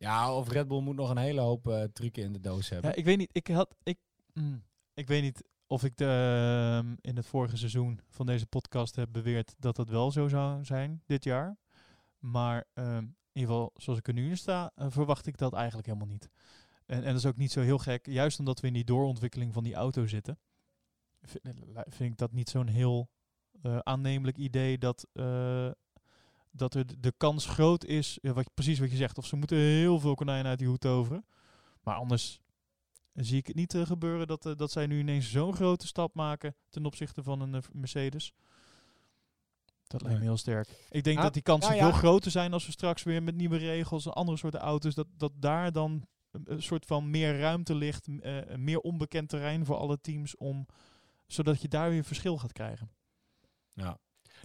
ja, of Red Bull moet nog een hele hoop eh trucken in de doos hebben. Ja, ik weet niet. Ik had. Ik, mm, ik weet niet of ik de, ehm, in het vorige seizoen van deze podcast heb beweerd dat dat wel zo zou zijn dit jaar. Maar ehm, in ieder geval, zoals ik er nu in sta, eh, verwacht ik dat eigenlijk helemaal niet. En, en dat is ook niet zo heel gek. Juist omdat we in die doorontwikkeling van die auto zitten, vind, vind ik dat niet zo'n heel eh, aannemelijk idee dat, dat er de- kans groot is, ja, wat, precies wat je zegt, of ze moeten heel veel konijnen uit die hoed toveren. Maar anders zie ik het niet eh, gebeuren dat, eh, dat zij nu ineens zo'n grote stap maken ten opzichte van een eh, Mercedes. Dat lijkt me heel sterk. Ik denk Ja, dat die kansen nou ja. veel groter zijn als we straks weer met nieuwe regels en andere soorten auto's, dat, dat daar dan een, soort van meer ruimte ligt, eh, meer onbekend terrein voor alle teams om zodat je daar weer verschil gaat krijgen.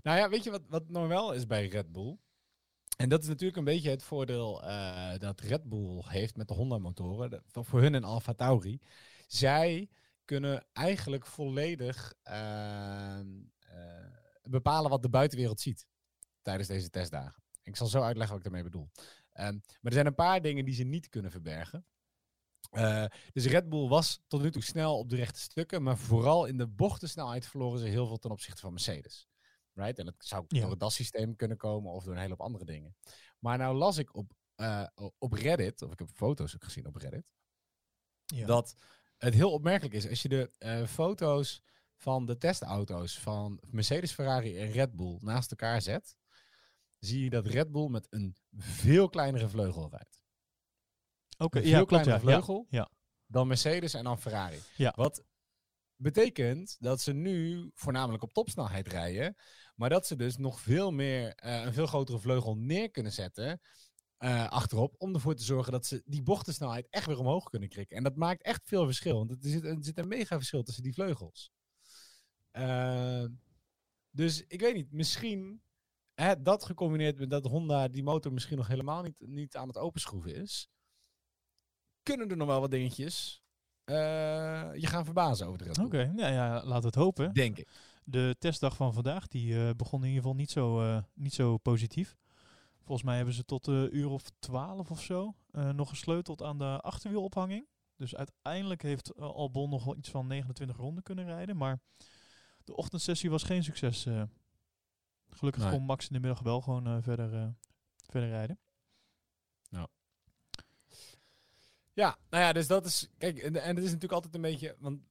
Nou ja, weet je wat, wat wel is bij Red Bull? En dat is natuurlijk een beetje het voordeel eh, dat Red Bull heeft met de Honda-motoren. Voor hun en Alfa Tauri. Zij kunnen eigenlijk volledig ehm, eh, bepalen wat de buitenwereld ziet tijdens deze testdagen. Ik zal zo uitleggen wat ik daarmee bedoel. Ehm, maar er zijn een paar dingen die ze niet kunnen verbergen. Eh, dus Red Bull was tot nu toe snel op de rechte stukken, maar vooral in de bochtensnelheid verloren ze heel veel ten opzichte van Mercedes. Right? En dat zou Ja. door het DAS-systeem kunnen komen of door een hele hoop andere dingen. Maar nou las ik op, eh, op Reddit, of ik heb foto's ook gezien op Reddit, Ja. dat het heel opmerkelijk is. Als je de eh, foto's van de testauto's van Mercedes, Ferrari en Red Bull naast elkaar zet, zie je dat Red Bull met een veel kleinere vleugel rijdt. Oké, veel kleinere vleugel Ja, dan Mercedes en dan Ferrari. Wat betekent dat ze nu voornamelijk op topsnelheid rijden, maar dat ze dus nog veel meer, eh, een veel grotere vleugel neer kunnen zetten eh, achterop, om ervoor te zorgen dat ze die bochtensnelheid echt weer omhoog kunnen krikken. En dat maakt echt veel verschil, want er zit, er zit een mega verschil tussen die vleugels. Eh, dus ik weet niet, misschien hè, dat gecombineerd met dat Honda die motor misschien nog helemaal niet, niet aan het openschroeven is, kunnen er nog wel wat dingetjes je gaan verbazen over de Red. Oké, ja, ja, laten we het hopen. Denk ik. De testdag van vandaag die eh, begon in ieder geval niet zo, eh, niet zo positief. Volgens mij hebben ze tot een uur of twaalf of zo eh, nog gesleuteld aan de achterwielophanging. Dus uiteindelijk heeft eh, Albon nog wel iets van 29 ronden kunnen rijden. Maar de ochtendsessie was geen succes. eh. gelukkig Nee. kon Max in de middag wel gewoon eh, verder, eh, verder rijden. Ja, nou ja, dus dat is. Kijk, en, en het is natuurlijk altijd een beetje. Want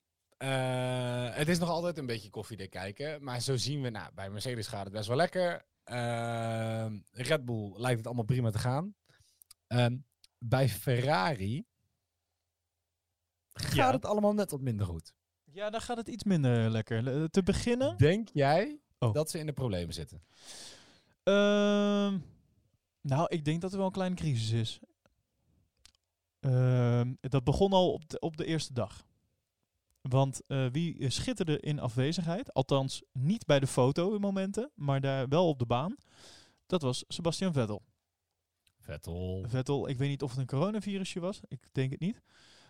eh, het is nog altijd een beetje koffiedik kijken. Maar zo zien we, nou, bij Mercedes gaat het best wel lekker. Ehm, Red Bull lijkt het allemaal prima te gaan. Ehm, bij Ferrari gaat Ja. het allemaal net wat minder goed. Ja, dan gaat het iets minder lekker. Le- te beginnen. Denk jij Oh. dat ze in de problemen zitten? Ehm, nou, ik denk dat er wel een kleine crisis is. Ehm, dat begon al op de, op de eerste dag. Want eh, wie eh, schitterde in afwezigheid, althans niet bij de foto in momenten, maar daar wel op de baan, dat was Sebastian Vettel. Vettel. Vettel, ik weet niet of het een coronavirusje was, ik denk het niet.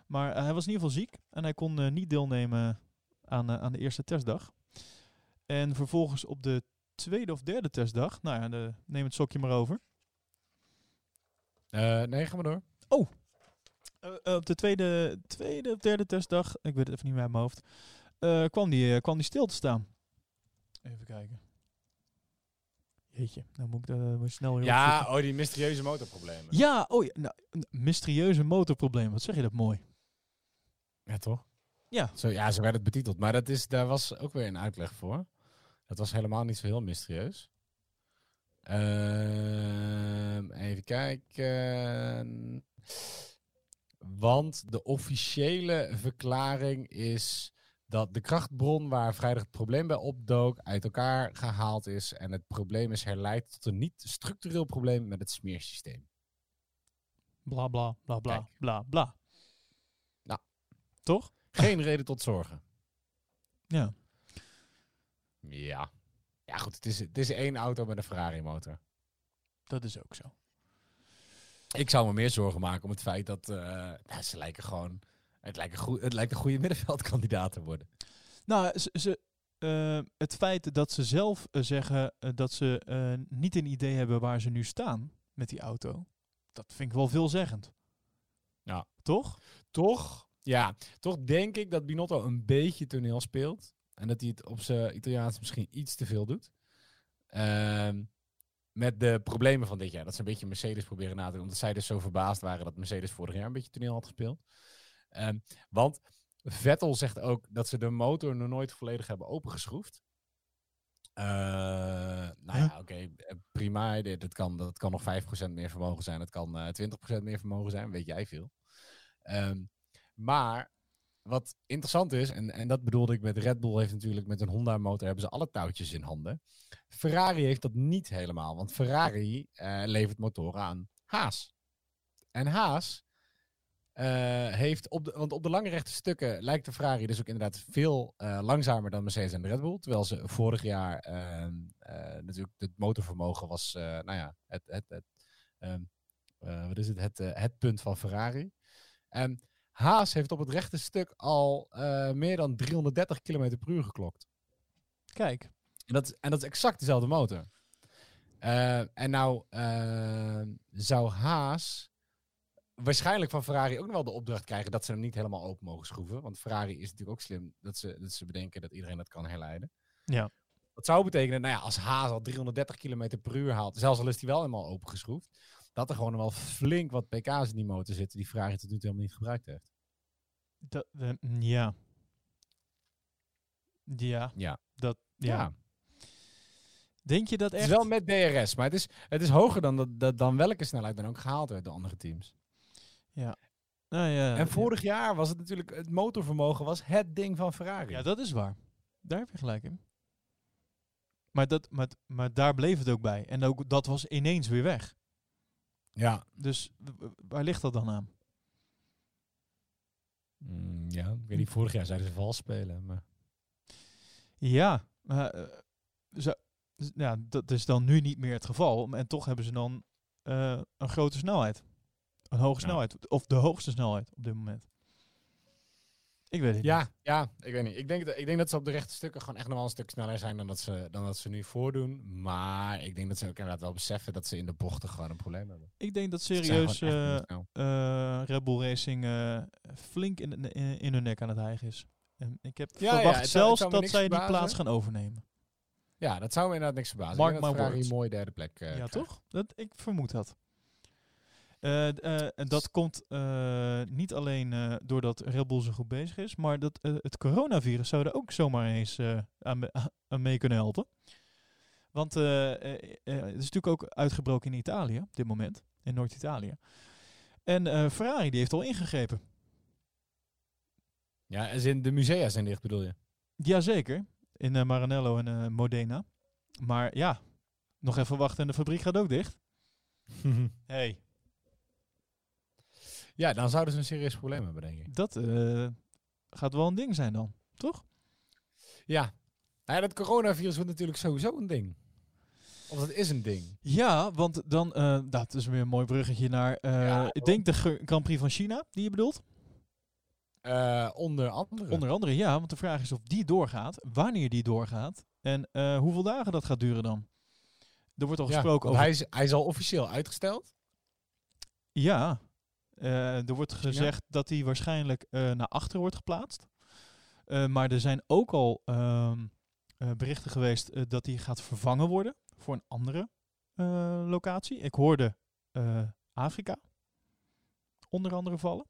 Maar eh, hij was in ieder geval ziek en hij kon niet deelnemen aan, aan de eerste testdag. En vervolgens op de tweede of derde testdag, nou ja, de, neem het sokje maar over. Nee, ga maar door. Eh, eh, op de tweede, tweede of derde testdag, ik weet het even niet meer uit mijn hoofd, eh, kwam, die, eh, kwam die stil te staan. Even kijken. Jeetje, nou moet ik dat snel weer Ja, opzoeken. oh, die mysterieuze motorproblemen. Ja, oh ja, nou, mysterieuze motorprobleem. Wat zeg je dat mooi? Ja, toch? Ja. Zo, ja, zo werd het betiteld. Maar dat is, daar was ook weer een uitleg voor. Dat was helemaal niet zo heel mysterieus. Ehm, even kijken. Want de officiële verklaring is dat de krachtbron waar vrijdag het probleem bij opdook uit elkaar gehaald is. En het probleem is herleid tot een niet structureel probleem met het smeersysteem. Bla bla bla bla Kijk. bla bla. Nou. Toch? Geen reden tot zorgen. Ja. Ja. Ja, goed. Het is, het is één auto met een Ferrari motor. Dat is ook zo. Ik zou me meer zorgen maken om het feit dat eh, nou, ze lijken gewoon. Het lijkt, een goe- het lijkt een goede middenveldkandidaat te worden. Nou, ze, ze, eh, het feit dat ze zelf eh, zeggen dat ze niet een idee hebben waar ze nu staan met die auto, dat vind ik wel veelzeggend. Ja. Toch? Toch? Ja, toch denk ik dat Binotto een beetje toneel speelt. En dat hij het op zijn Italiaans misschien iets te veel doet. Ehm, met de problemen van dit jaar. Dat ze een beetje Mercedes proberen na te doen. Omdat zij dus zo verbaasd waren dat Mercedes vorig jaar een beetje toneel had gespeeld. Ehm, want Vettel zegt ook dat ze de motor nog nooit volledig hebben opengeschroefd. Eh, nou ja, oké, eh, prima. Dat kan, dat kan nog 5% meer vermogen zijn. Het kan eh 20% meer vermogen zijn. Weet jij veel. Ehm, maar wat interessant is, en, en dat bedoelde ik met Red Bull heeft natuurlijk met een Honda motor hebben ze alle touwtjes in handen. Ferrari heeft dat niet helemaal, want Ferrari eh, levert motoren aan Haas. En Haas eh, heeft op de, want op de lange rechte stukken lijkt de Ferrari dus ook inderdaad veel eh, langzamer dan Mercedes en Red Bull. Terwijl ze vorig jaar ehm, eh, natuurlijk het motorvermogen was, nou ja, het, het, het, ehm, eh, wat is het, het, het punt van Ferrari. En Haas heeft op het rechte stuk al eh, meer dan 330 km per uur geklokt. Kijk. En dat, is- en dat is exact dezelfde motor. Eh, en nou eh, zou Haas waarschijnlijk van Ferrari ook nog wel de opdracht krijgen dat ze hem niet helemaal open mogen schroeven. Want Ferrari is natuurlijk ook slim dat ze, dat ze bedenken dat iedereen dat kan herleiden. Ja. Dat zou betekenen, nou ja, als Haas al 330 km per uur haalt, zelfs al is die wel helemaal opengeschroefd, dat er gewoon wel flink wat pk's in die motor zitten die Ferrari tot nu toe helemaal niet gebruikt heeft. Dat, eh, ja. Ja. Ja. Dat, ja. Ja. Denk je dat Het echt? is wel met DRS, maar het is, het is hoger dan, dat, dat- dan welke snelheid dan ook gehaald werd door andere teams. Nou, ja, En vorig jaar was het natuurlijk, het motorvermogen was het ding van Ferrari. Ja, dat is waar. Daar heb je gelijk in. Maar, dat, maar, maar daar bleef het ook bij. En ook dat was ineens weer weg. Ja. Dus waar ligt dat dan aan? Mm, ja, ik weet niet, vorig jaar zeiden ze vals spelen. Maar... Ja, maar, eh, zo- dus, ja, dat is dan nu niet meer het geval. En toch hebben ze dan eh, een grote snelheid. Een hoge Ja. snelheid. Of de hoogste snelheid op dit moment. Ik weet het niet. Ja, ja, ik weet niet. Ik denk, dat, ik denk dat ze op de rechte stukken gewoon echt nog wel een stuk sneller zijn dan dat, ze, dan dat ze nu voordoen. Maar ik denk dat ze ook inderdaad wel beseffen dat ze in de bochten gewoon een probleem hebben. Ik denk dat serieus eh, Red Bull Racing eh, flink in, in, in hun nek aan het hijgen is. En ik heb Ja, ja, verwacht het zelfs dat zij die verbazen. plaats gaan overnemen. Ja, dat zou me inderdaad niks verbazen. Mark ik denk my dat Ferrari words. een mooie derde plek ja, krijgt. toch? Dat, ik vermoed dat. En dat komt eh, niet alleen doordat Red Bull zo goed bezig is, maar dat het coronavirus zou er ook zomaar eens aan, me- aan mee kunnen helpen. Want het is natuurlijk ook uitgebroken in Italië op dit moment, in Noord-Italië. En Ferrari die heeft al ingegrepen. Ja, en de musea zijn dicht, bedoel je? Jazeker, in Maranello en Modena. Maar ja, nog even wachten en de fabriek gaat ook dicht. [LAUGHS] Hey, ja, dan zouden ze een serieus probleem hebben, denk ik. dat eh, gaat wel een ding zijn dan, toch? Ja. Nou ja, dat coronavirus wordt natuurlijk sowieso een ding. Of dat is een ding. Ja, want dan, eh dat is weer een mooi bruggetje naar, eh, Ja, ik denk de Gr- Grand Prix van China, die je bedoelt. Onder andere. Onder andere ja, want de vraag is of die doorgaat, wanneer die doorgaat en hoeveel dagen dat gaat duren dan. Er wordt al Ja, gesproken over... hij, is, hij is al officieel uitgesteld. Ja, eh, er wordt gezegd dat hij waarschijnlijk eh, naar achteren wordt geplaatst. Eh, maar er zijn ook al ehm, eh, berichten geweest dat hij gaat vervangen worden voor een andere locatie. Ik hoorde Afrika onder andere vallen.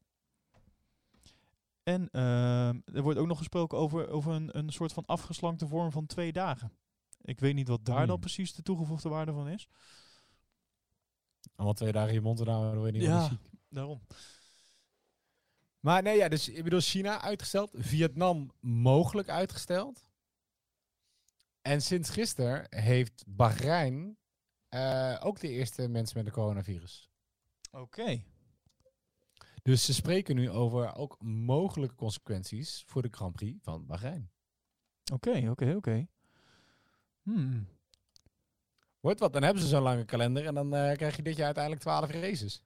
En ehm, er wordt ook nog gesproken over, over een, een soort van afgeslankte vorm van twee dagen. Ik weet niet wat daar dan Hmm. precies de toegevoegde waarde van is. Allemaal twee dagen in je mond te houden, word je niet Ja. ziek. Daarom. Maar nee, ja, dus ik bedoel China uitgesteld. Vietnam mogelijk uitgesteld. En sinds gisteren heeft Bahrein eh, ook de eerste mensen met een coronavirus. Oké. Dus ze spreken nu over ook mogelijke consequenties voor de Grand Prix van Bahrein. Oké, oké, oké. Hmm. Wordt wat, dan hebben ze zo'n lange kalender en dan eh, krijg je dit jaar uiteindelijk 12 races.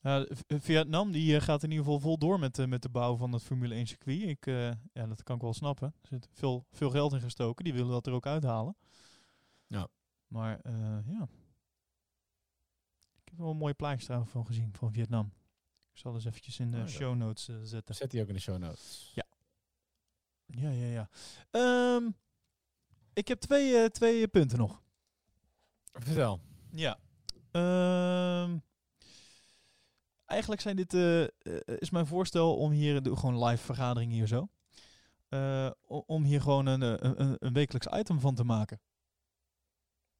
Ja, eh, Vietnam die eh, gaat in ieder geval vol door met, eh, met de bouw van het Formule 1 circuit. Ik, eh, ja, dat kan ik wel snappen. Er zit veel, veel geld in gestoken. Die willen dat er ook uithalen. Ja. Maar ja. Ik heb wel een mooie plaatje trouwens van gezien van Vietnam. Ik zal dus eventjes in de Oh, show notes zetten. Zet die ook in de show notes. Ja. Ja, ja, ja. Ehm, ik heb twee, twee punten nog. Vertel. Ja. Ehm, eigenlijk zijn dit, eh, eh, is mijn voorstel om hier, gewoon live vergadering hier zo. Eh, om hier gewoon een, een, een, wekelijks item van te maken.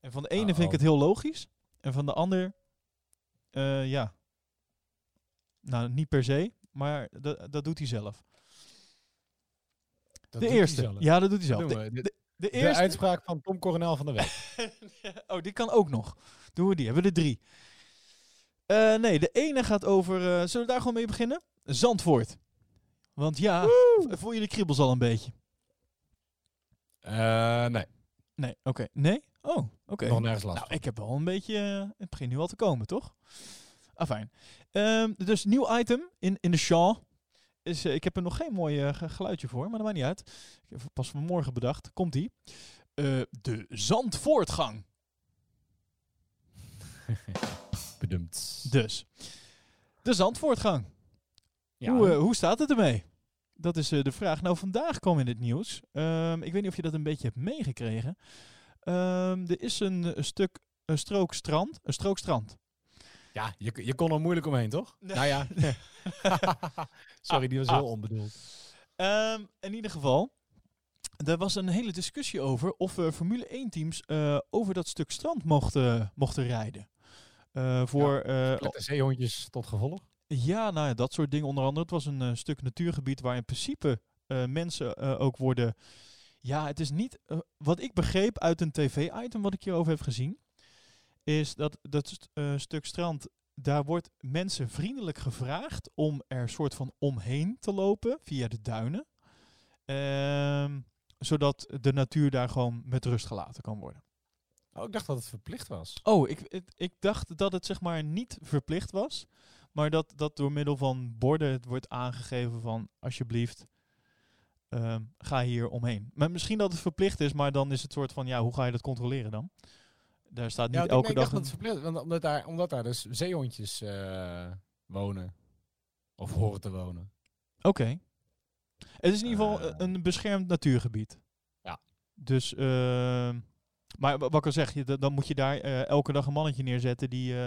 En van de ene vind ik het heel logisch. En van de ander, ja. Nou, niet per se, maar dat, dat doet hij zelf. Dat de eerste. zelf. Ja, dat doet hij zelf. De, eerste. uitspraak van Tom Coronel van de week. [LAUGHS] oh, die kan ook nog. Doen we die. Hebben we er drie. Eh, nee, de ene gaat over... eh, zullen we daar gewoon mee beginnen? Zandvoort. Want ja, voel je de kriebels al een beetje? Eh, nee, Nee, oké. Nee? Oh, oké. nog nergens last Nou, ik heb wel een beetje... het begint nu al te komen, toch? Afijn. Ehm dus nieuw item in, in de Shaw. Is, ik heb er nog geen mooi ge- geluidje voor, maar dat maakt niet uit. Ik heb het pas vanmorgen bedacht. Komt-ie. Eh, de Zandvoortgang. [LAUGHS] Bedumpt. Dus. De Zandvoortgang. Ja, Hoe, eh, hoe staat het ermee? Dat is eh, de vraag. Nou, vandaag kwam in het nieuws. Ehm, ik weet niet of je dat een beetje hebt meegekregen. Ehm, er is een, een stuk, een strook strand. Een strook strand. ja je, je kon er moeilijk omheen, toch? Nee. Nou ja. [LAUGHS] Sorry, die was Ah. heel onbedoeld. Ehm, in ieder geval, er was een hele discussie over of eh, Formule 1 teams eh, over dat stuk strand mochten, mochten rijden. Eh, voor, eh, Met de zeehondjes tot gevolg. Ja, nou ja, dat soort dingen. Onder andere, het was een eh, stuk natuurgebied waar in principe eh, mensen eh, ook worden. Ja, het is niet. eh, wat ik begreep uit een tv-item wat ik hierover heb gezien, is dat dat st- eh, stuk strand. Daar wordt mensen vriendelijk gevraagd om er soort van omheen te lopen via de duinen. Ehm, zodat de natuur daar gewoon met rust gelaten kan worden. Oh, ik dacht dat het verplicht was. Oh, ik, ik dacht dat het zeg maar niet verplicht was. Maar dat, dat door middel van borden het wordt aangegeven van alsjeblieft, ehm, ga hier omheen. Maar misschien dat het verplicht is, maar dan is het soort van ja, hoe ga je dat controleren dan? Daar staat niet Ja, elke dag. dat het verplicht want omdat daar, omdat daar dus zeehondjes eh, wonen. Of horen te wonen. Oké. Het is in ieder geval Eh. eh, een beschermd natuurgebied. Ja. Dus, ehm, maar wa- wat ik al zeg, je, da- dan moet je daar eh, elke dag een mannetje neerzetten die eh,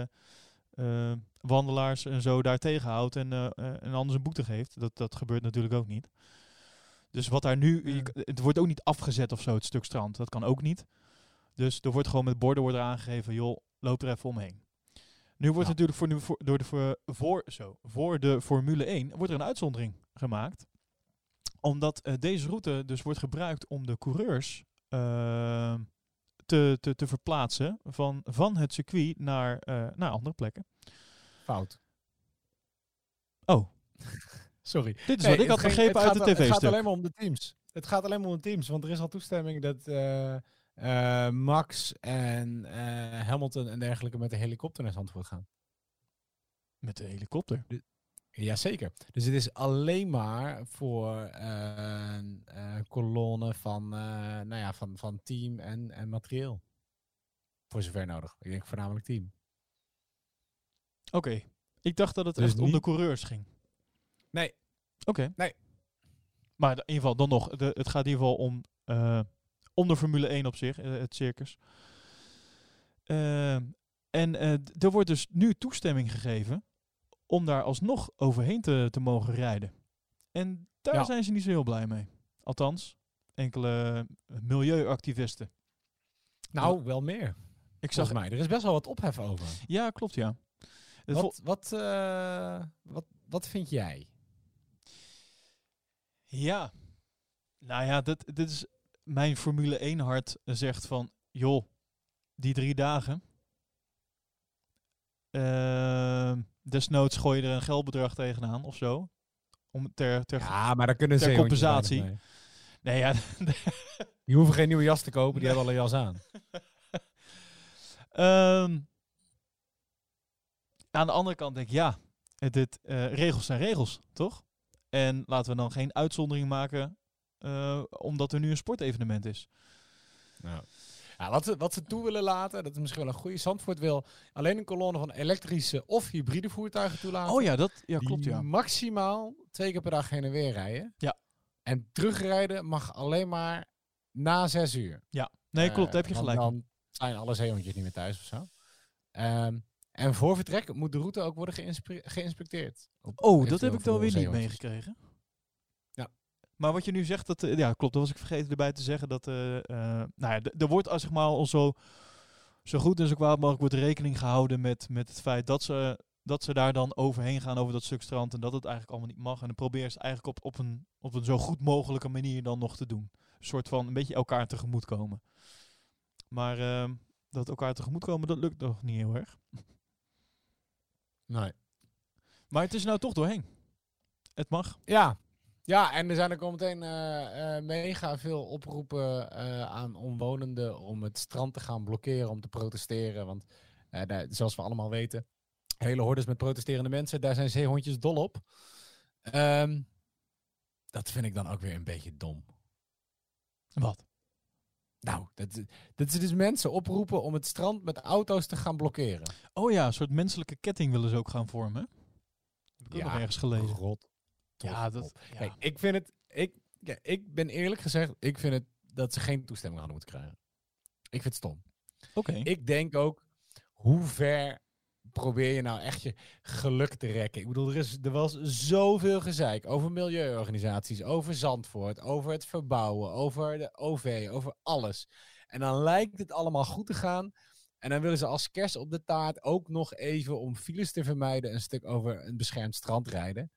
eh, wandelaars en zo daar tegenhoudt en, en anders een boete geeft. Dat, dat gebeurt natuurlijk ook niet. Dus wat daar nu, je het wordt ook niet afgezet of zo, het stuk strand. Dat kan ook niet. Dus er wordt gewoon met borden wordt er aangegeven, joh, loop er even omheen. Nu wordt Ja. natuurlijk voor, nu, voor, door de, voor, voor, zo, voor de Formule 1 wordt er een uitzondering gemaakt. Omdat deze route dus wordt gebruikt om de coureurs te, te, te verplaatsen van, van het circuit naar, eh, naar andere plekken. Fout. Oh, [LAUGHS] Sorry. dit is Nee, wat ik had ging- begrepen uit de al- Het gaat tv-stuk. alleen maar om de teams. Het gaat alleen maar om de teams. Want er is al toestemming dat eh, eh, Max en Hamilton en dergelijke met de helikopter naar Zandvoort gaan. Met de helikopter. Jazeker. Dus het is alleen maar voor een eh, kolonne van, eh, nou ja, van, van team en, en materieel. Voor zover nodig. Ik denk voornamelijk team. Oké. Ik dacht dat het Dus echt om de coureurs ging. Nee. Oké. Nee. Maar in ieder geval, dan nog. De, het gaat in ieder geval om, om de Formule 1 op zich, het circus. En er wordt dus nu toestemming gegeven om daar alsnog overheen te, te mogen rijden. En daar Ja. zijn ze niet zo heel blij mee. Althans, enkele eh, milieuactivisten. Nou, wel meer. Ik zag, mij. Er is best wel wat ophef over. ja, klopt ja. Wat, wat, eh, wat, wat vind jij? Ja. Nou ja, dit, dit is mijn Formule 1 hart zegt van, joh, die drie dagen. Ehm, desnoods gooi je er een geldbedrag tegenaan of zo. Om ter, ter Ja, maar daar kunnen ter compensatie. Nee, ja. [LAUGHS] Die hoeven geen nieuwe jas te kopen, die Nee. hebben al een jas aan. [LAUGHS] Ehm, aan de andere kant denk ik, ja, dit, eh, regels zijn regels, toch? En laten we dan geen uitzondering maken eh, omdat er nu een sportevenement is. Nou. Ja, wat, ze, wat ze toe willen laten, dat is misschien wel een goede. Zandvoort wil alleen een kolonne van elektrische of hybride voertuigen toelaten. Oh ja, dat ja, klopt ja. maximaal twee keer per dag heen en weer rijden. Ja. En terugrijden mag alleen maar na zes uur. Nee, Eh, klopt, daar heb je gelijk. Dan zijn alle zeehondjes niet meer thuis of zo. Ehm, en voor vertrek moet de route ook worden geïnspe- geïnspecteerd. Op Oh, dat heb ik dan weer niet meegekregen. Maar wat je nu zegt, dat, eh, ja, klopt. Dat was ik vergeten erbij te zeggen. Dat, eh, eh, nou ja, er wordt als zeg maar al zo, zo goed en zo kwaad mogelijk wordt rekening gehouden met, met het feit dat ze, dat ze daar dan overheen gaan over dat stuk strand. En dat het eigenlijk allemaal niet mag. En dan proberen ze het eigenlijk op, op, een, op een zo goed mogelijke manier dan nog te doen. Een soort van een beetje elkaar tegemoet komen. Maar ehm, dat elkaar tegemoet komen, dat lukt nog niet heel erg. Nee. Maar het is nou toch doorheen. Het mag. Ja. Ja, en er zijn ook al meteen eh, eh, mega veel oproepen eh, aan omwonenden om het strand te gaan blokkeren, om te protesteren. Want daar- zoals we allemaal weten, hele hordes met protesterende mensen, daar zijn zeehondjes dol op. Ehm, dat vind ik dan ook weer een beetje dom. Wat? Nou, dat, dat ze dus mensen oproepen om het strand met auto's te gaan blokkeren. Oh ja, een soort menselijke ketting willen ze ook gaan vormen. Heb ik ook nog ergens gelezen. Ja, dat... Ja. Kijk, ik vind het. Ik, ja, ik ben eerlijk gezegd, ik vind het dat ze geen toestemming hadden moeten krijgen. Ik vind het stom. Oké. Ik denk ook, hoe ver probeer je nou echt je geluk te rekken? Ik bedoel, er, is, er was zoveel gezeik over milieuorganisaties, over Zandvoort, over het verbouwen, over de OV, over alles. En dan lijkt het allemaal goed te gaan. En dan willen ze als kerst op de taart ook nog even om files te vermijden een stuk over een beschermd strand rijden.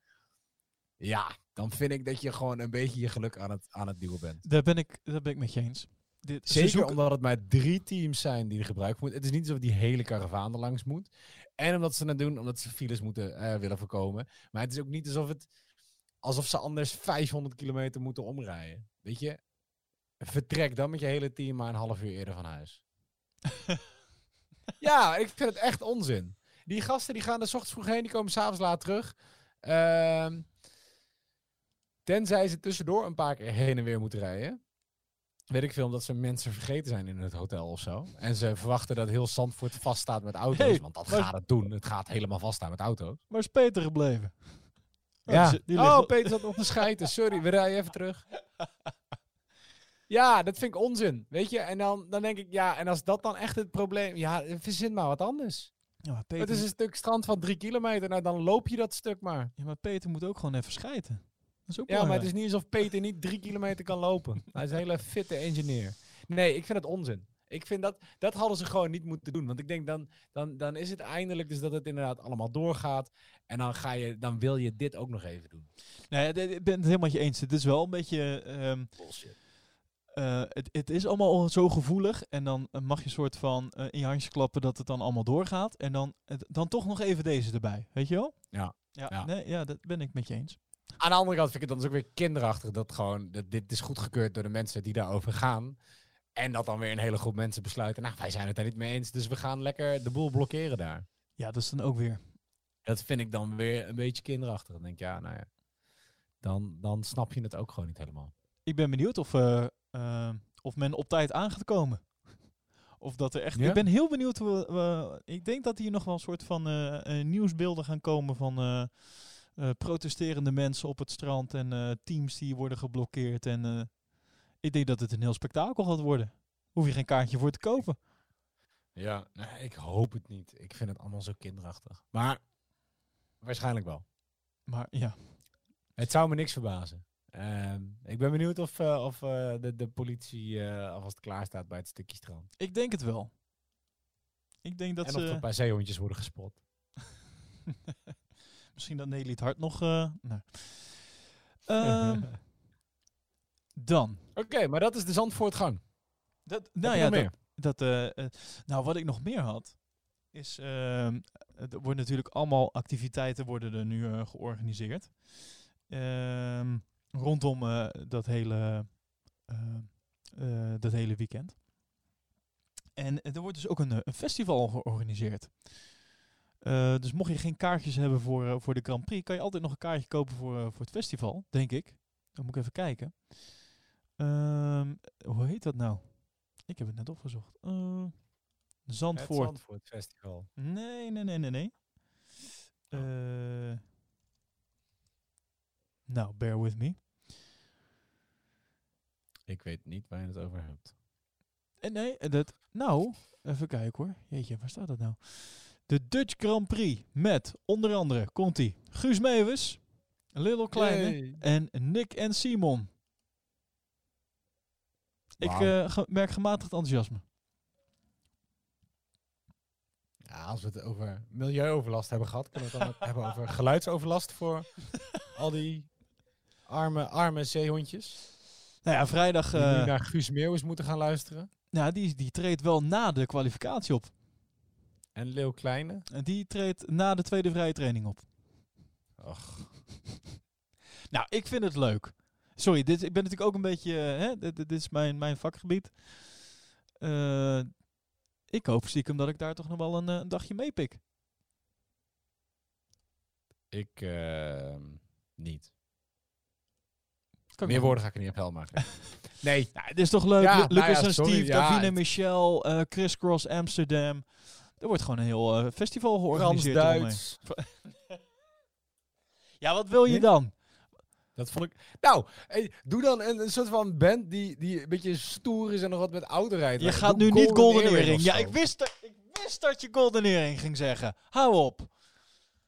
Ja, dan vind ik dat je gewoon een beetje je geluk aan het, aan het duwen bent. Daar ben ik, daar ben ik met je eens. Dit, ze Zeker zoeken- omdat het maar drie teams zijn die er gebruik van moeten. Het is niet alsof die hele karavaan er langs moet. En omdat ze het doen, omdat ze files moeten eh, willen voorkomen. Maar het is ook niet alsof, het, alsof ze anders 500 kilometer moeten omrijden. Weet je? Vertrek dan met je hele team maar een half uur eerder van huis. [LAUGHS] ja, ik vind het echt onzin. Die gasten die gaan er 's ochtends vroeg heen, die komen s'avonds laat terug. Ehm, tenzij ze tussendoor een paar keer heen en weer moeten rijden. Weet ik veel, omdat ze mensen vergeten zijn in het hotel of zo. En ze verwachten dat heel Zandvoort vaststaat met auto's. Hey, want dat maar- gaat het doen. Het gaat helemaal vaststaan met auto's. Waar is Peter gebleven? [LAUGHS] Oh, Ja. die die oh, wel- Peter zat nog te schijten. Sorry, we rijden even terug. Ja, dat vind ik onzin. Weet je? En dan, dan denk ik, ja, en als dat dan echt het probleem... Ja, verzin maar wat anders. Ja, maar Peter, Het is een stuk strand van drie kilometer. Nou, dan loop je dat stuk maar. ja, maar Peter moet ook gewoon even schijten. Dat is ook Ja, maar het is niet alsof Peter niet drie kilometer kan lopen. [LAUGHS] Hij is een hele fitte engineer. Nee, ik vind het onzin. Ik vind dat, dat hadden ze gewoon niet moeten doen. Want ik denk dan, dan, dan is het eindelijk dus dat het inderdaad allemaal doorgaat. En dan, ga je, dan wil je dit ook nog even doen. Nee, ik ben het helemaal met je eens. Het is wel een beetje... ehm, eh, het, het is allemaal al zo gevoelig. En dan eh, mag je soort van eh, in je handjes klappen dat het dan allemaal doorgaat. En dan, dan toch nog even deze erbij. Weet je wel? Ja. Ja, Ja. Nee, ja dat ben ik met je eens. Aan de andere kant vind ik het dan dus ook weer kinderachtig dat gewoon dat dit is goedgekeurd door de mensen die daarover gaan. En dat dan weer een hele groep mensen besluiten. Nou, wij zijn het daar niet mee eens, dus we gaan lekker de boel blokkeren daar. Ja, dat is dan ook weer... Dat vind ik dan weer een beetje kinderachtig. Dan denk ik, ja, nou ja. Dan, dan snap je het ook gewoon niet helemaal. Ik ben benieuwd of, eh, eh, of men op tijd aan gaat komen. [LAUGHS] Of dat er echt... Ja? Ik ben heel benieuwd. hoe we- we- ik denk dat hier nog wel een soort van eh, eh, nieuwsbeelden gaan komen van eh, eh, protesterende mensen op het strand en eh, teams die worden geblokkeerd. En eh, ik denk dat het een heel spektakel gaat worden. Hoef je geen kaartje voor te kopen. Ja, ik hoop het niet. Ik vind het allemaal zo kinderachtig. Maar waarschijnlijk wel. Maar ja, Het zou me niks verbazen. Ehm, ik ben benieuwd of, eh, of eh, de, de politie eh, alvast klaar staat bij het stukje strand. ik denk het wel. Ik denk dat en of er ze... een paar zeehondjes worden gespot. [LAUGHS] Misschien dat Nelly het hart nog... eh nou. [LAUGHS] Ehm, dan. Oké, maar dat is de Zandvoortgang. Dat, Nou ja, meer. dat, dat, eh, eh, nou, wat ik nog meer had, is, ehm, er worden natuurlijk allemaal activiteiten worden er nu georganiseerd. Ehm, rondom eh, dat, hele, dat hele weekend. En er wordt dus ook een, een festival georganiseerd. Eh, dus mocht je geen kaartjes hebben voor, eh, voor de Grand Prix, kan je altijd nog een kaartje kopen voor, eh, voor het festival, denk ik. Dan moet ik even kijken. Ehm, hoe heet dat nou? Ik heb het net opgezocht. Zandvoort. Het Zandvoort Festival. Nee, nee, nee, nee, nee. Eh, nou, bear with me. Ik weet niet waar je het over hebt. Eh, nee, dat, nou, even kijken hoor. Jeetje, waar staat dat nou? De Dutch Grand Prix met onder andere, komt ie, Guus Meeuwis, Lil Kleine en Nick en Simon. Ik eh, ge- merk gematigd enthousiasme. Ja, als we het over milieuoverlast hebben gehad, kunnen we het dan [LAUGHS] hebben over geluidsoverlast voor al die arme, arme zeehondjes. Nou ja, vrijdag, Die nu eh, naar Guus Meeuwis moeten gaan luisteren. nou, die, die treedt wel na de kwalificatie op. En Leeuw Kleine? En die treedt na de tweede vrije training op. Och. [LAUGHS] Nou, ik vind het leuk. Sorry, dit, ik ben natuurlijk ook een beetje... eh, Hè, dit, dit is mijn, mijn vakgebied. Eh, ik hoop stiekem dat ik daar toch nog wel een, eh, een dagje meepik. Ik ehm, niet. Kan Meer woorden ga ik er niet op hel maken. [LAUGHS] nee. Nou, het is toch leuk. Ja, nou Lucas ja, en Steve, ja, Davine het- Michel, eh Chris Cross Amsterdam. Er wordt gewoon een heel eh, festival georganiseerd. Duits. [LAUGHS] Ja, wat wil je dan? Dat vond ik. Nou, hey, doe dan een, een soort van band die, die een beetje stoer is en nog wat met auto rijdt. Je Doe gaat nu niet Golden Earring Earring. of Ja, ik wist, dat, ik wist dat je Golden Earring ging zeggen. Hou op.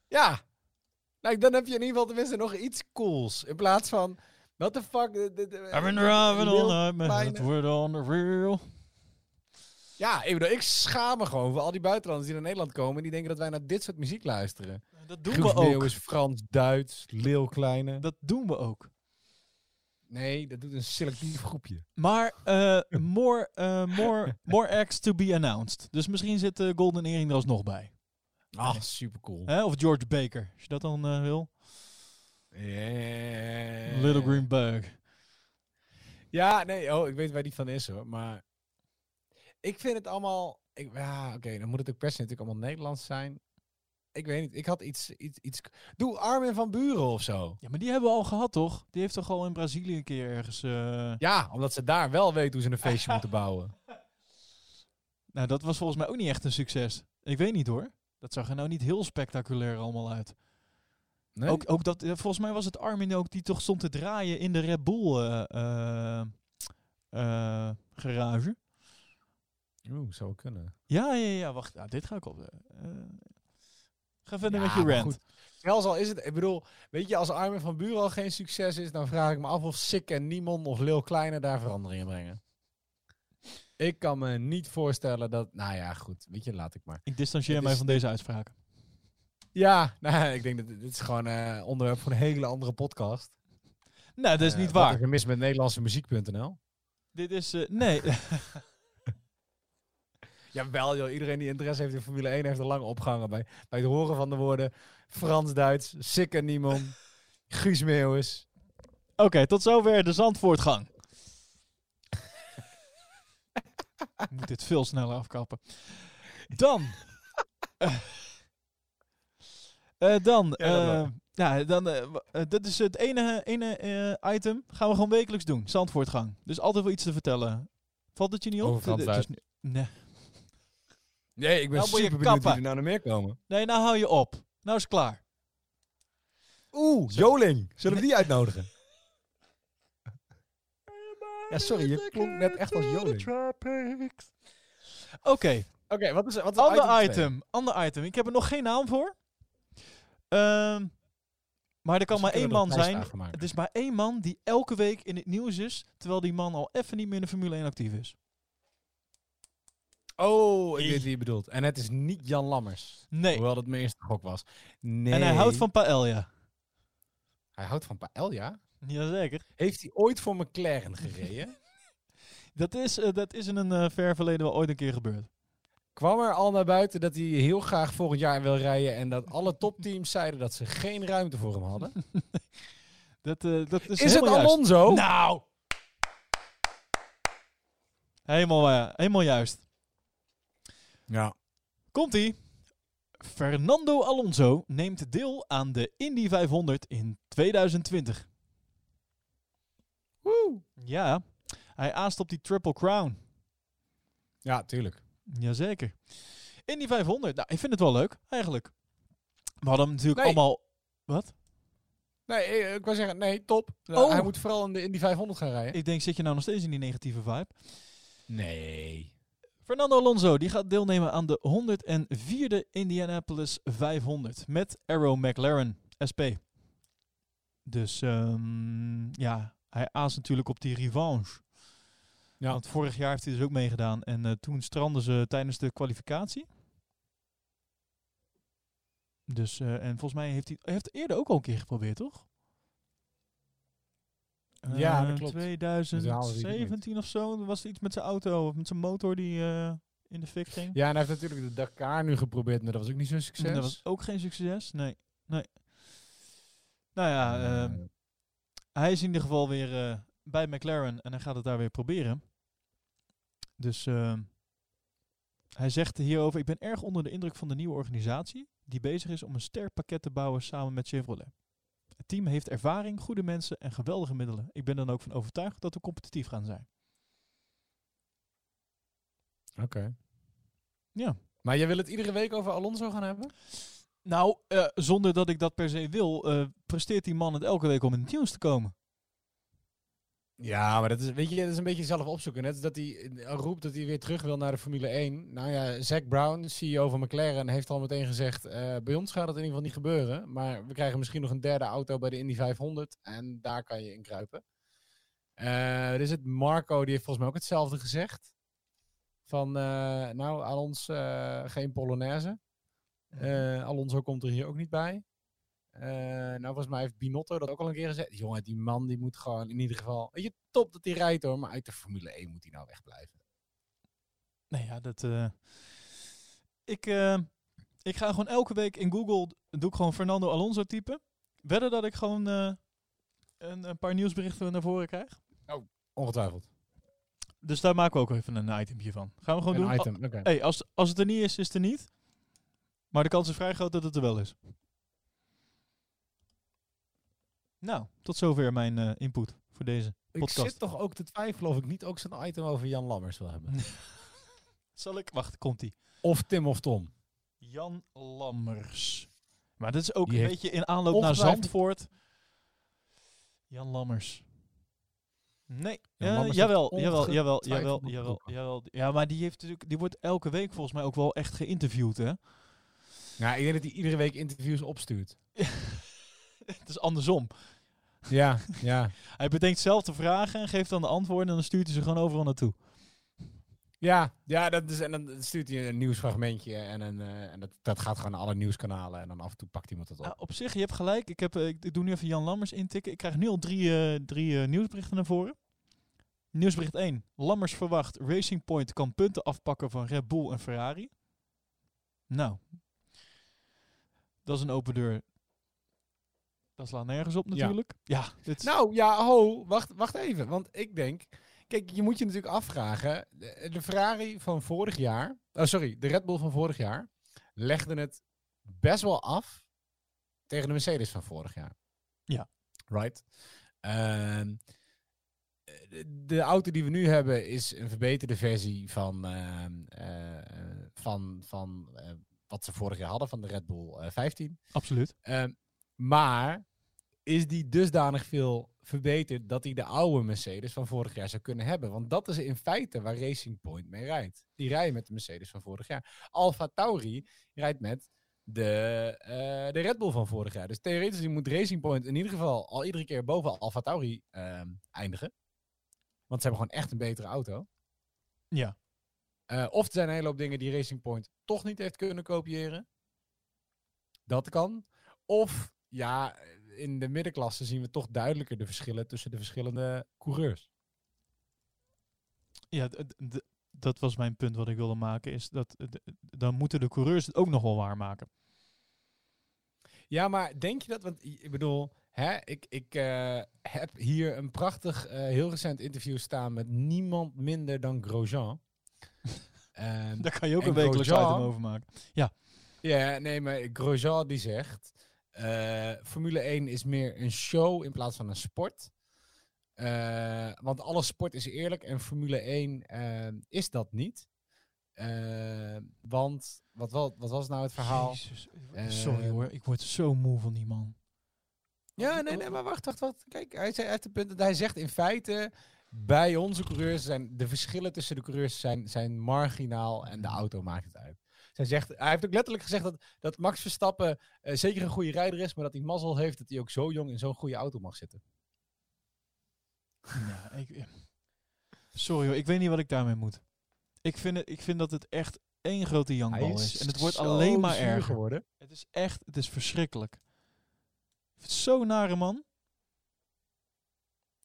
Ja. Nou, dan heb je in ieder geval tenminste nog iets cools. In plaats van. What the fuck? I've been driving all night, man. On the real. Ja, ik, bedoel, ik schaam me gewoon voor al die buitenlanders die naar Nederland komen. en Die denken dat wij naar dit soort muziek luisteren. Dat doen we ook. Meeuwis, Frans, Duits, Leeuw Kleine. Dat doen we ook. Nee, dat doet een selectief groepje. Maar eh, [LAUGHS] more, eh, more, more acts to be announced. Dus misschien zit eh, Golden Earring er alsnog bij. Ah, super cool. Hè? Of George Baker, als je dat dan wil. Yeah. Little Green Bug. Ja, nee, oh, ik weet waar die van is hoor. Maar ik vind het allemaal. Ik, ja, oké, dan moet het ook se natuurlijk allemaal Nederlands zijn. Ik weet niet, ik had iets. iets, iets Doe Armin van Buren of zo. Ja, maar die hebben we al gehad, toch? Die heeft toch al in Brazilië een keer ergens... eh, Ja, omdat ze daar wel weten hoe ze een feestje [LAUGHS] moeten bouwen. Nou, dat was volgens mij ook niet echt een succes. Ik weet niet hoor. Dat zag er nou niet heel spectaculair allemaal uit. Nee? Ook, ook dat, eh, volgens mij was het Armin ook die toch stond te draaien in de Red Bull eh, garage. Oeh, zou kunnen. Ja, ja, ja, wacht. Ja, dit ga ik op. eh, eh, ga verder Ja, met je rant. goed. Zelfs al is het, ik bedoel, weet je, als Armin van Buren al geen succes is, dan vraag ik me af of Sick en Niemon of Lil Kleine daar verandering in brengen. Ik kan me niet voorstellen dat, nou ja, goed, weet je, laat ik maar. Ik distancieer mij van deze uitspraak. Ja, nou, [LAUGHS] ik denk dat dit is gewoon een onderwerp voor een hele andere podcast. Nou, dat is Eh, niet Wat waar. is er mis met Nederlandse muziek.nl? Dit is... eh, nee. [LAUGHS] Jawel joh, iedereen die interesse heeft in Formule 1 heeft er lang opgehangen bij, bij het horen van de woorden Frans-Duits, Sick en Niemon, [LAUGHS] Guus Meeuwis. Oké, tot zover de Zandvoortgang. Ik [LAUGHS] moet dit veel sneller afkappen. Dan. Eh, eh, dan. Wel. ja, dan eh, dat is het ene, ene item. Gaan we gewoon wekelijks doen. Zandvoortgang. Dus altijd wel iets te vertellen. Valt het je niet op? Over Frans Dit- dit is Duits. nu- nee. Nee, ik ben Nou super benieuwd wie er nou nog meer komen. nee, nou hou je op. Nou is het klaar. Oeh, Joling. Zullen we die uitnodigen? [LAUGHS] Ja, sorry, je klonk net echt als Joling. Oké, Oké, wat is, wat is ander item? Ander item. Ik heb er nog geen naam voor. Ehm, maar er kan maar één man zijn. Het is maar één man die elke week in het nieuws is, terwijl die man al even niet meer in de Formule 1 actief is. Oh, ik weet wie je bedoelt. En het is niet Jan Lammers. Nee. Hoewel dat mijn eerste gok was. Nee. En hij houdt van Paella. Hij houdt van Paella? Jazeker. Heeft hij ooit voor McLaren gereden? [LAUGHS] Dat is, eh, dat is in een eh, ver verleden wel ooit een keer gebeurd. Kwam er al naar buiten dat hij heel graag volgend jaar wil rijden en dat alle topteams zeiden dat ze geen ruimte voor hem hadden? [LAUGHS] Dat, eh, dat is, Is, het juist. Alonso? Nou! Helemaal, helemaal juist. Ja. Komt-ie. Fernando Alonso neemt deel aan de Indy 500 in 2020. Woe. Ja, hij aast op die Triple Crown. Ja, tuurlijk. Jazeker. Indy 500, nou, ik vind het wel leuk, eigenlijk. We hadden hem natuurlijk Nee. allemaal... Wat? Nee, ik wou zeggen, nee, top. Nou, Oh. Hij moet vooral in de Indy 500 gaan rijden. Ik denk, zit je nou nog steeds in die negatieve vibe? Nee. Fernando Alonso, die gaat deelnemen aan de 104e Indianapolis 500 met Arrow McLaren SP. Dus ehm, ja, hij aast natuurlijk op die revanche. Ja. Want vorig jaar heeft hij dus ook meegedaan. En eh, toen stranden ze tijdens de kwalificatie. Dus, eh, en volgens mij heeft hij, heeft eerder ook al een keer geprobeerd, toch? Ja, dat Eh, klopt. 2017 of zo. Er was iets met zijn auto of met zijn motor die, eh, in de fik ging. Ja, en hij heeft natuurlijk de Dakar nu geprobeerd, maar dat was ook niet zo'n succes. Dat was ook geen succes. Nee, nee. Nou ja, Eh, ehm, hij is in ieder geval weer eh, bij McLaren en hij gaat het daar weer proberen. Dus ehm, hij zegt hierover: Ik ben erg onder de indruk van de nieuwe organisatie die bezig is om een sterk pakket te bouwen samen met Chevrolet. Het team heeft ervaring, goede mensen en geweldige middelen. Ik ben dan ook van overtuigd dat we competitief gaan zijn. Oké. Ja. Maar jij wil het iedere week over Alonso gaan hebben? Nou, eh, zonder dat ik dat per se wil, eh, presteert die man het elke week om in het nieuws te komen. Ja, maar dat is, weet je, dat is een beetje zelf opzoeken. Net dat hij eh, roept dat hij weer terug wil naar de Formule 1. Nou ja, Zack Brown, CEO van McLaren, heeft al meteen gezegd... eh, bij ons gaat het in ieder geval niet gebeuren. Maar we krijgen misschien nog een derde auto bij de Indy 500. En daar kan je in kruipen. Eh, er is het Marco, die heeft volgens mij ook hetzelfde gezegd. Van, nou, aan ons geen Polonaise. Eh, Alonso komt er hier ook niet bij. Eh, nou, volgens mij heeft Binotto dat ook al een keer gezegd. Jongen, die man die moet gewoon in ieder geval... Weet je, top dat hij rijdt hoor, maar uit de Formule 1 moet hij nou wegblijven. Nee, ja, dat. eh, ik, eh, ik ga gewoon elke week in Google. Doe ik gewoon Fernando Alonso typen. Wedden dat ik gewoon een, een paar nieuwsberichten naar voren krijg. Ongetwijfeld. Dus daar maken we ook even een itempje van. Gaan we gewoon Een doen. item, oké. Oh, hey, als, als het er niet is, is het er niet. Maar de kans is vrij groot dat het er wel is. Nou, tot zover mijn eh, input voor deze Ik podcast. zit toch ook te twijfelen of ik niet ook zo'n item over Jan Lammers wil hebben. [LAUGHS] Zal ik? Wacht, komt ie. Of Tim of Tom. Jan Lammers. Maar dat is ook Die een beetje in aanloop naar Zandvoort. Jan Lammers. Nee, ja, jawel, heeft jawel, jawel, jawel, jawel, boeken. jawel. Ja, maar die, heeft natuurlijk, die wordt elke week volgens mij ook wel echt geïnterviewd, hè? Ja, ik denk dat hij iedere week interviews opstuurt. [LAUGHS] [LAUGHS] Het is andersom. Ja, ja. [LAUGHS] Hij bedenkt zelf de vragen en geeft dan de antwoorden en dan stuurt hij ze gewoon overal naartoe. Ja, ja dat is, en dan stuurt hij een nieuwsfragmentje en, een, eh, en dat, dat gaat gewoon naar alle nieuwskanalen en dan af en toe pakt iemand het op. Ja, op zich, je hebt gelijk. Ik, heb, eh, ik, doe nu even Jan Lammers intikken. Ik krijg nu al drie, drie eh, nieuwsberichten naar voren. Nieuwsbericht 1. Lammers verwacht Racing Point kan punten afpakken van Red Bull en Ferrari. Nou, dat is een open deur. Dat slaat nergens op natuurlijk. Ja, dit Nou ja, ho, wacht, wacht even. Want ik denk, kijk, je moet je natuurlijk afvragen. De, de Ferrari van vorig jaar, oh sorry, de Red Bull van vorig jaar, legde het best wel af tegen de Mercedes van vorig jaar. Ja. Right. Ehm, de, auto die we nu hebben is een verbeterde versie van, ehm, eh, eh, van, van eh, wat ze vorig jaar hadden van de Red Bull eh, 15. absoluut. Maar is die dusdanig veel verbeterd dat hij de oude Mercedes van vorig jaar zou kunnen hebben? Want dat is in feite waar Racing Point mee rijdt. Die rijden met de Mercedes van vorig jaar. Alfa Tauri rijdt met de, eh, de Red Bull van vorig jaar. Dus theoretisch moet Racing Point in ieder geval al iedere keer boven Alfa Tauri ehm, eindigen. Want ze hebben gewoon echt een betere auto. Ja. Eh, of er zijn een hele hoop dingen die Racing Point toch niet heeft kunnen kopiëren. Dat kan. Of ja, in de middenklasse zien we toch duidelijker de verschillen tussen de verschillende coureurs. Ja, dat was mijn punt wat ik wilde maken. Is dat dan moeten de coureurs het ook nog wel waarmaken. Ja, maar denk je dat? Want ik bedoel, hè, ik, ik eh, heb hier een prachtig, eh, heel recent interview staan met niemand minder dan Grosjean. [LAUGHS] Ehm, Daar kan je ook En een wekelijks item over maken. Ja, nee, maar Grosjean die zegt... eh, Formule 1 is meer een show in plaats van een sport. Eh, want alle sport is eerlijk en Formule 1 eh, is dat niet. Want, wat, wat was nou het verhaal? Jezus, Sorry hoor, ik word zo moe van die man. Ja, nee, nee, maar wacht, wacht, wacht. Kijk, hij, zei, heeft een punt. dat Hij zegt in feite, bij onze coureurs zijn de verschillen tussen de coureurs zijn, zijn marginaal en de auto maakt het uit. Hij, zegt, hij heeft ook letterlijk gezegd dat, dat Max Verstappen eh, zeker een goede rijder is, maar dat hij mazzel heeft dat hij ook zo jong in zo'n goede auto mag zitten. Ja, ik, eh, sorry hoor, ik weet niet wat ik daarmee moet. Ik vind, het, ik vind dat het echt één grote jankbal is. En het wordt alleen maar erger. geworden. Het is echt, het is verschrikkelijk. Zo'n nare man.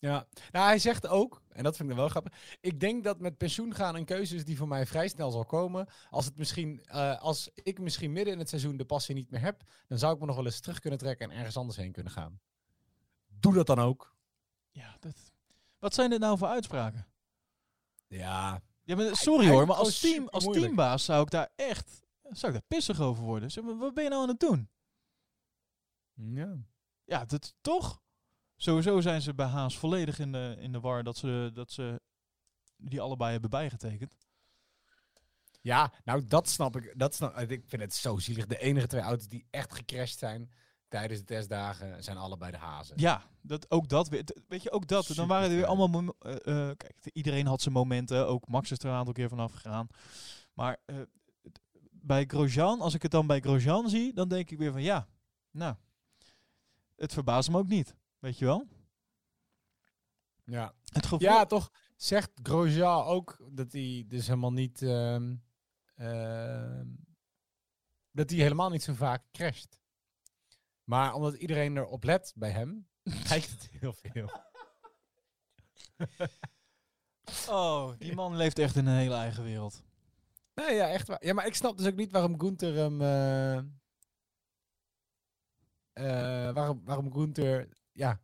Ja, nou hij zegt ook, en dat vind ik dan wel grappig. Ik denk dat met pensioen gaan een keuze is die voor mij vrij snel zal komen. Als, het misschien, eh, als ik misschien midden in het seizoen de passie niet meer heb, dan zou ik me nog wel eens terug kunnen trekken en ergens anders heen kunnen gaan. Doe dat dan ook. Ja, dat... Wat zijn dit nou voor uitspraken? Ja. Ja, maar, sorry hoor, maar als, team, als teambaas zou ik daar echt zou ik daar pissig over worden. Zeg, maar, wat ben je nou aan het doen? Ja. Ja, dat toch? Sowieso zijn ze bij Haas volledig in de, in de war dat ze, dat ze die allebei hebben bijgetekend. Ja, nou dat snap ik. Dat snap, ik vind het zo zielig. De enige twee auto's die echt gecrashed zijn tijdens de testdagen zijn allebei de hazen. Ja, dat, ook dat weer. Weet je, ook dat. Dan waren er weer allemaal... eh, eh, kijk, iedereen had zijn momenten. Ook Max is er een aantal keer vanaf gegaan. Maar eh, bij Grosjean, als ik het dan bij Grosjean zie, dan denk ik weer van ja, nou, het verbaast me ook niet. Weet je wel? Ja. Het gevoel... Ja, toch zegt Grosjean ook dat hij dus helemaal niet... ehm, ehm, dat hij helemaal niet zo vaak crasht. Maar omdat iedereen erop let bij hem, [LAUGHS] lijkt het heel veel. [LAUGHS] Oh, die man leeft echt in een hele eigen wereld. Nee, ja, echt waar. Ja, maar ik snap dus ook niet waarom Gunther hem... eh, eh, waarom, waarom Gunther... Ja.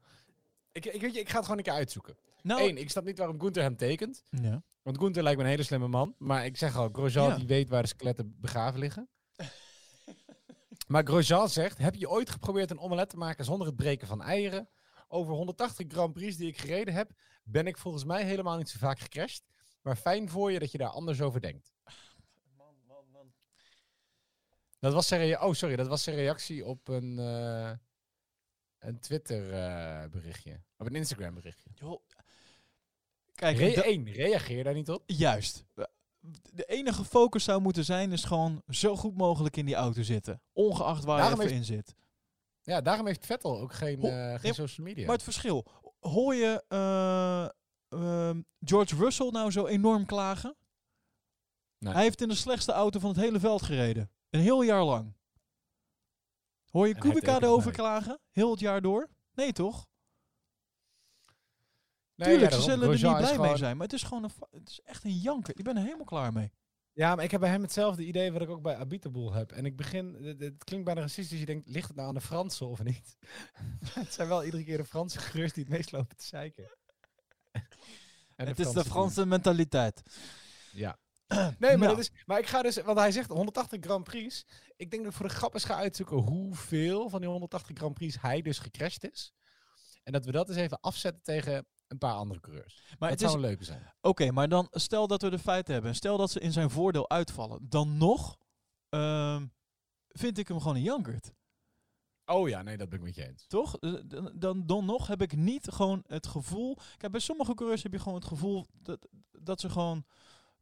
Ik, ik, weet je, ik ga het gewoon een keer uitzoeken. Nou, Eén, ik snap niet waarom Gunther hem tekent. ja. Want Gunther lijkt me een hele slimme man. Maar ik zeg al, Grosjean Ja. die weet waar de skeletten begraven liggen. [LAUGHS] maar Grosjean zegt, heb je ooit geprobeerd een omelet te maken zonder het breken van eieren? Over 180 Grand Prix die ik gereden heb, ben ik volgens mij helemaal niet zo vaak gecrashed. Maar fijn voor je dat je daar anders over denkt. Dat was zijn oh, sorry, dat was zijn reactie op een, eh, een Twitter eh, berichtje. Of een Instagram berichtje. Joh. Kijk, Re 1, reageer daar niet op. Juist. De enige focus zou moeten zijn, is gewoon zo goed mogelijk in die auto zitten. Ongeacht waar Daarom je even heeft- in zit. Ja, daarom heeft Vettel ook geen, Ho- eh, geen nee, social media. Maar het verschil. Hoor je eh, ehm, George Russell nou zo enorm klagen? Nee. Hij heeft in de slechtste auto van het hele veld gereden. Een heel jaar lang. Hoor je En Kubica erover mee. klagen? Heel het jaar door? Nee, toch? Nee, Tuurlijk, ja, ze zullen er niet blij mee zijn. Maar het is gewoon een, het is echt een janker. Ik ben er helemaal klaar mee. Ja, maar ik heb bij hem hetzelfde idee wat ik ook bij Abitaboel heb. En ik begin, het, het klinkt bijna racistisch. Je denkt, ligt het nou aan de Fransen of niet? [LAUGHS] het zijn wel iedere keer de Franse coureurs die het meest lopen te zeiken. [LAUGHS] En het is de. Franse mentaliteit. Ja. [CLEARS THROAT] Nee, maar, Nou. dat is, maar ik ga dus, want hij zegt 180 Grand Prix. Ik denk dat ik voor de grap eens ga uitzoeken hoeveel van die 180 Grand Prix hij dus gecrashed is. En dat we dat eens even afzetten tegen een paar andere coureurs. Maar dat het is, zou een leuke zijn. Oké, maar dan stel dat we de feiten hebben. Stel dat ze in zijn voordeel uitvallen. Dan nog ehm, vind ik hem gewoon een jankert. Oh ja, nee, dat ben ik met je eens. Toch? Eh, Dan, dan, dan nog heb ik niet gewoon het gevoel... Kijk, bij sommige coureurs heb je gewoon het gevoel dat, dat ze gewoon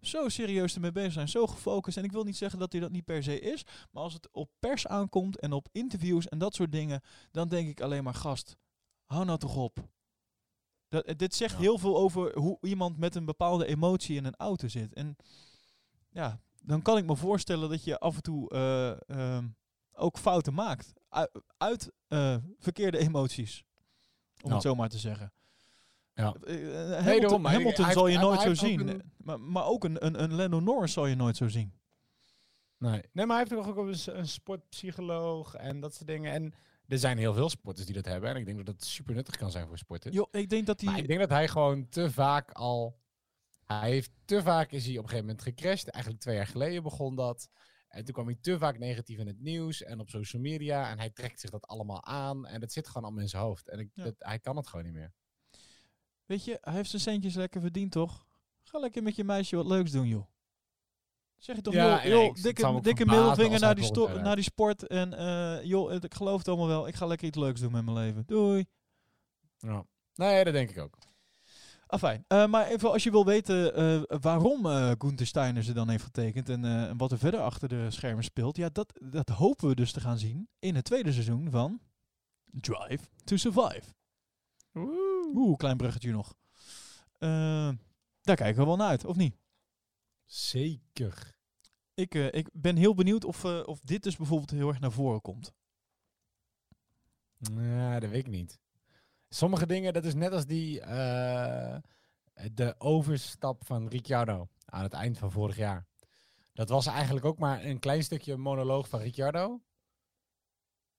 zo serieus ermee bezig zijn. Zo gefocust. En ik wil niet zeggen dat hij dat niet per se is. Maar als het op pers aankomt en op interviews en dat soort dingen... Dan denk ik alleen maar, gast, hou nou toch op. Dat, eh, dit zegt Ja. heel veel over hoe iemand met een bepaalde emotie in een auto zit. En ja, dan kan ik me voorstellen dat je af en toe eh, ehm, ook fouten maakt. Uit, uit eh, verkeerde emoties. Om het zo maar te zeggen. Ja. Eh, eh, daarom, Hamilton, zal je nooit zo zien. een- Maar, maar ook een, een, een Lando Norris zal je nooit zo zien. Nee. nee, maar hij heeft ook een, een sportpsycholoog en dat soort dingen. En er zijn heel veel sporters die dat hebben. En ik denk dat het super nuttig kan zijn voor sporters. Jo, ik denk dat Maar hij... ik denk dat hij gewoon te vaak al... Hij heeft te vaak is hij op een gegeven moment gecrashed. Eigenlijk twee jaar geleden begon dat. En toen kwam hij te vaak negatief in het nieuws en op social media. En hij trekt zich dat allemaal aan. En dat zit gewoon allemaal in zijn hoofd. En ik, Ja. dat, hij kan het gewoon niet meer. Weet je, hij heeft zijn centjes lekker verdiend, toch? Ga lekker met je meisje wat leuks doen, joh. Zeg je toch, Ja, joh, joh, dikke, dikke middelvinger naar die, sto- naar die sport. En eh, joh, ik geloof het allemaal wel. Ik ga lekker iets leuks doen met mijn leven. Doei. Ja. Nee, dat denk ik ook. Afijn. Eh, maar even als je wil weten eh, waarom eh Gunther Steiner ze dan heeft getekend en, en wat er verder achter de schermen speelt. Ja, dat, dat hopen we dus te gaan zien in het tweede seizoen van Drive to Survive. Oeh, klein bruggetje nog. Eh, daar kijken we wel naar uit, of niet? Zeker. Ik, eh, ik ben heel benieuwd of, eh, of dit dus bijvoorbeeld heel erg naar voren komt. Ja, dat weet ik niet. Sommige dingen, dat is net als die, de overstap van Ricciardo aan het eind van vorig jaar. Dat was eigenlijk ook maar een klein stukje monoloog van Ricciardo.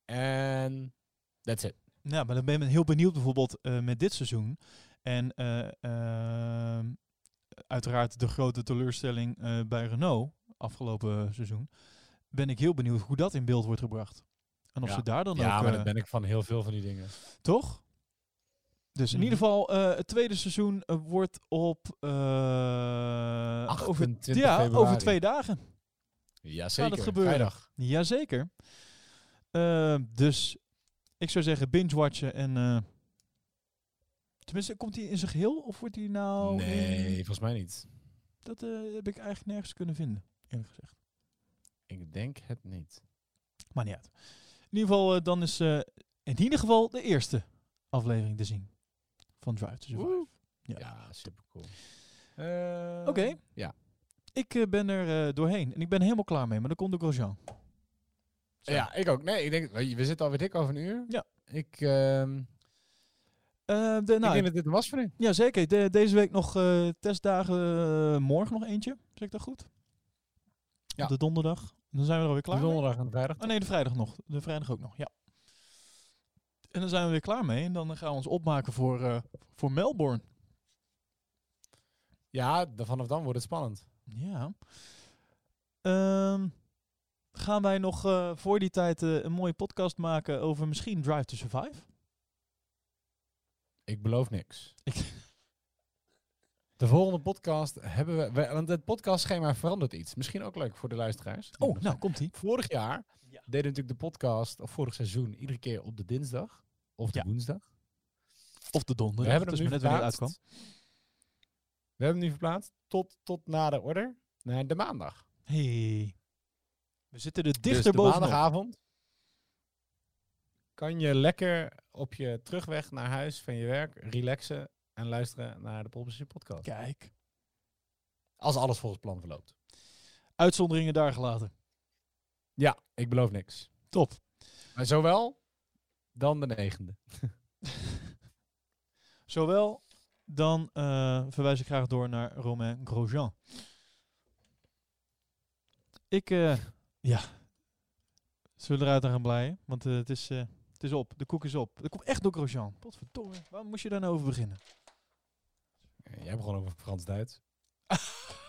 En that's it. Ja, maar dan ben ik heel benieuwd bijvoorbeeld eh, met dit seizoen. En eh, ehm, uiteraard de grote teleurstelling eh, bij Renault afgelopen seizoen. Ben ik heel benieuwd hoe dat in beeld wordt gebracht. En of Ja. ze daar dan ja, ook... maar eh, dat ben ik van heel veel van die dingen. Toch? Dus in Mhm. ieder geval, het tweede seizoen wordt op... eh, over, 28 ja, februari. over twee dagen. Ja, Gaat het gebeuren? Vrijdag. Jazeker. Dus ik zou zeggen binge-watchen en... eh, tenminste, komt hij in zijn geheel? Of wordt hij nou... nee, in- volgens mij niet. dat eh, heb ik eigenlijk nergens kunnen vinden, eerlijk gezegd. Ik denk het niet. Maar niet uit. In ieder geval, eh, dan is in ieder geval de eerste aflevering te zien. Van Drive to Survive. Woe. Ja. Ja, super cool. Oké. Ja. Ik ben er doorheen en ik ben helemaal klaar mee, maar dan komt ook Grosjean. Zo. Ja, ik ook. Nee, ik denk, we zitten alweer dik over een uur. Ja. Ik, ehm Eh, de, ik nou, denk dat dit was voor nu. ja, zeker. De- deze week nog eh, testdagen. eh, morgen nog eentje. Zeg ik dat goed? Ja. Op de donderdag. Dan zijn we er alweer klaar De mee. donderdag en de vrijdag. Oh nee, de vrijdag nog. De vrijdag ook nog, ja. En dan zijn we weer klaar mee. En dan gaan we ons opmaken voor, voor Melbourne. Ja, vanaf dan wordt het spannend. Ja. Ehm, gaan wij nog eh, voor die tijd eh, een mooie podcast maken over misschien Drive to Survive? Ik beloof niks. Ik- [LAUGHS] De volgende podcast hebben we, we- Want het podcastschema verandert iets. Misschien ook leuk voor de luisteraars. Oh, nou, komt ie. Vorig jaar Ja. deden we natuurlijk de podcast, of vorig seizoen, iedere keer op de dinsdag. Of de Ja. woensdag. Of de donderdag. We hebben dus hem maar nu net verplaatst. uitkwam. We hebben hem nu verplaatst tot, tot na de order naar de maandag. Hey. We zitten er dus dichter de bovenop. maandagavond kan je lekker op je terugweg naar huis van je werk relaxen en luisteren naar de Propulsie podcast. Kijk. Als alles volgens plan verloopt. Uitzonderingen daar gelaten. Ja, ik beloof niks. Top. Maar zowel dan de negende. [LAUGHS] Zowel, dan eh, verwijs ik graag door naar Romain Grosjean. Ik, eh, ja, zullen we eruit aan gaan blijven? Want eh, het, is, eh, het is op, de koek is op. Dat komt echt door Grosjean. Potverdorie, waarom moest je daar nou over beginnen? Jij begon over Frans-Duits. [LAUGHS]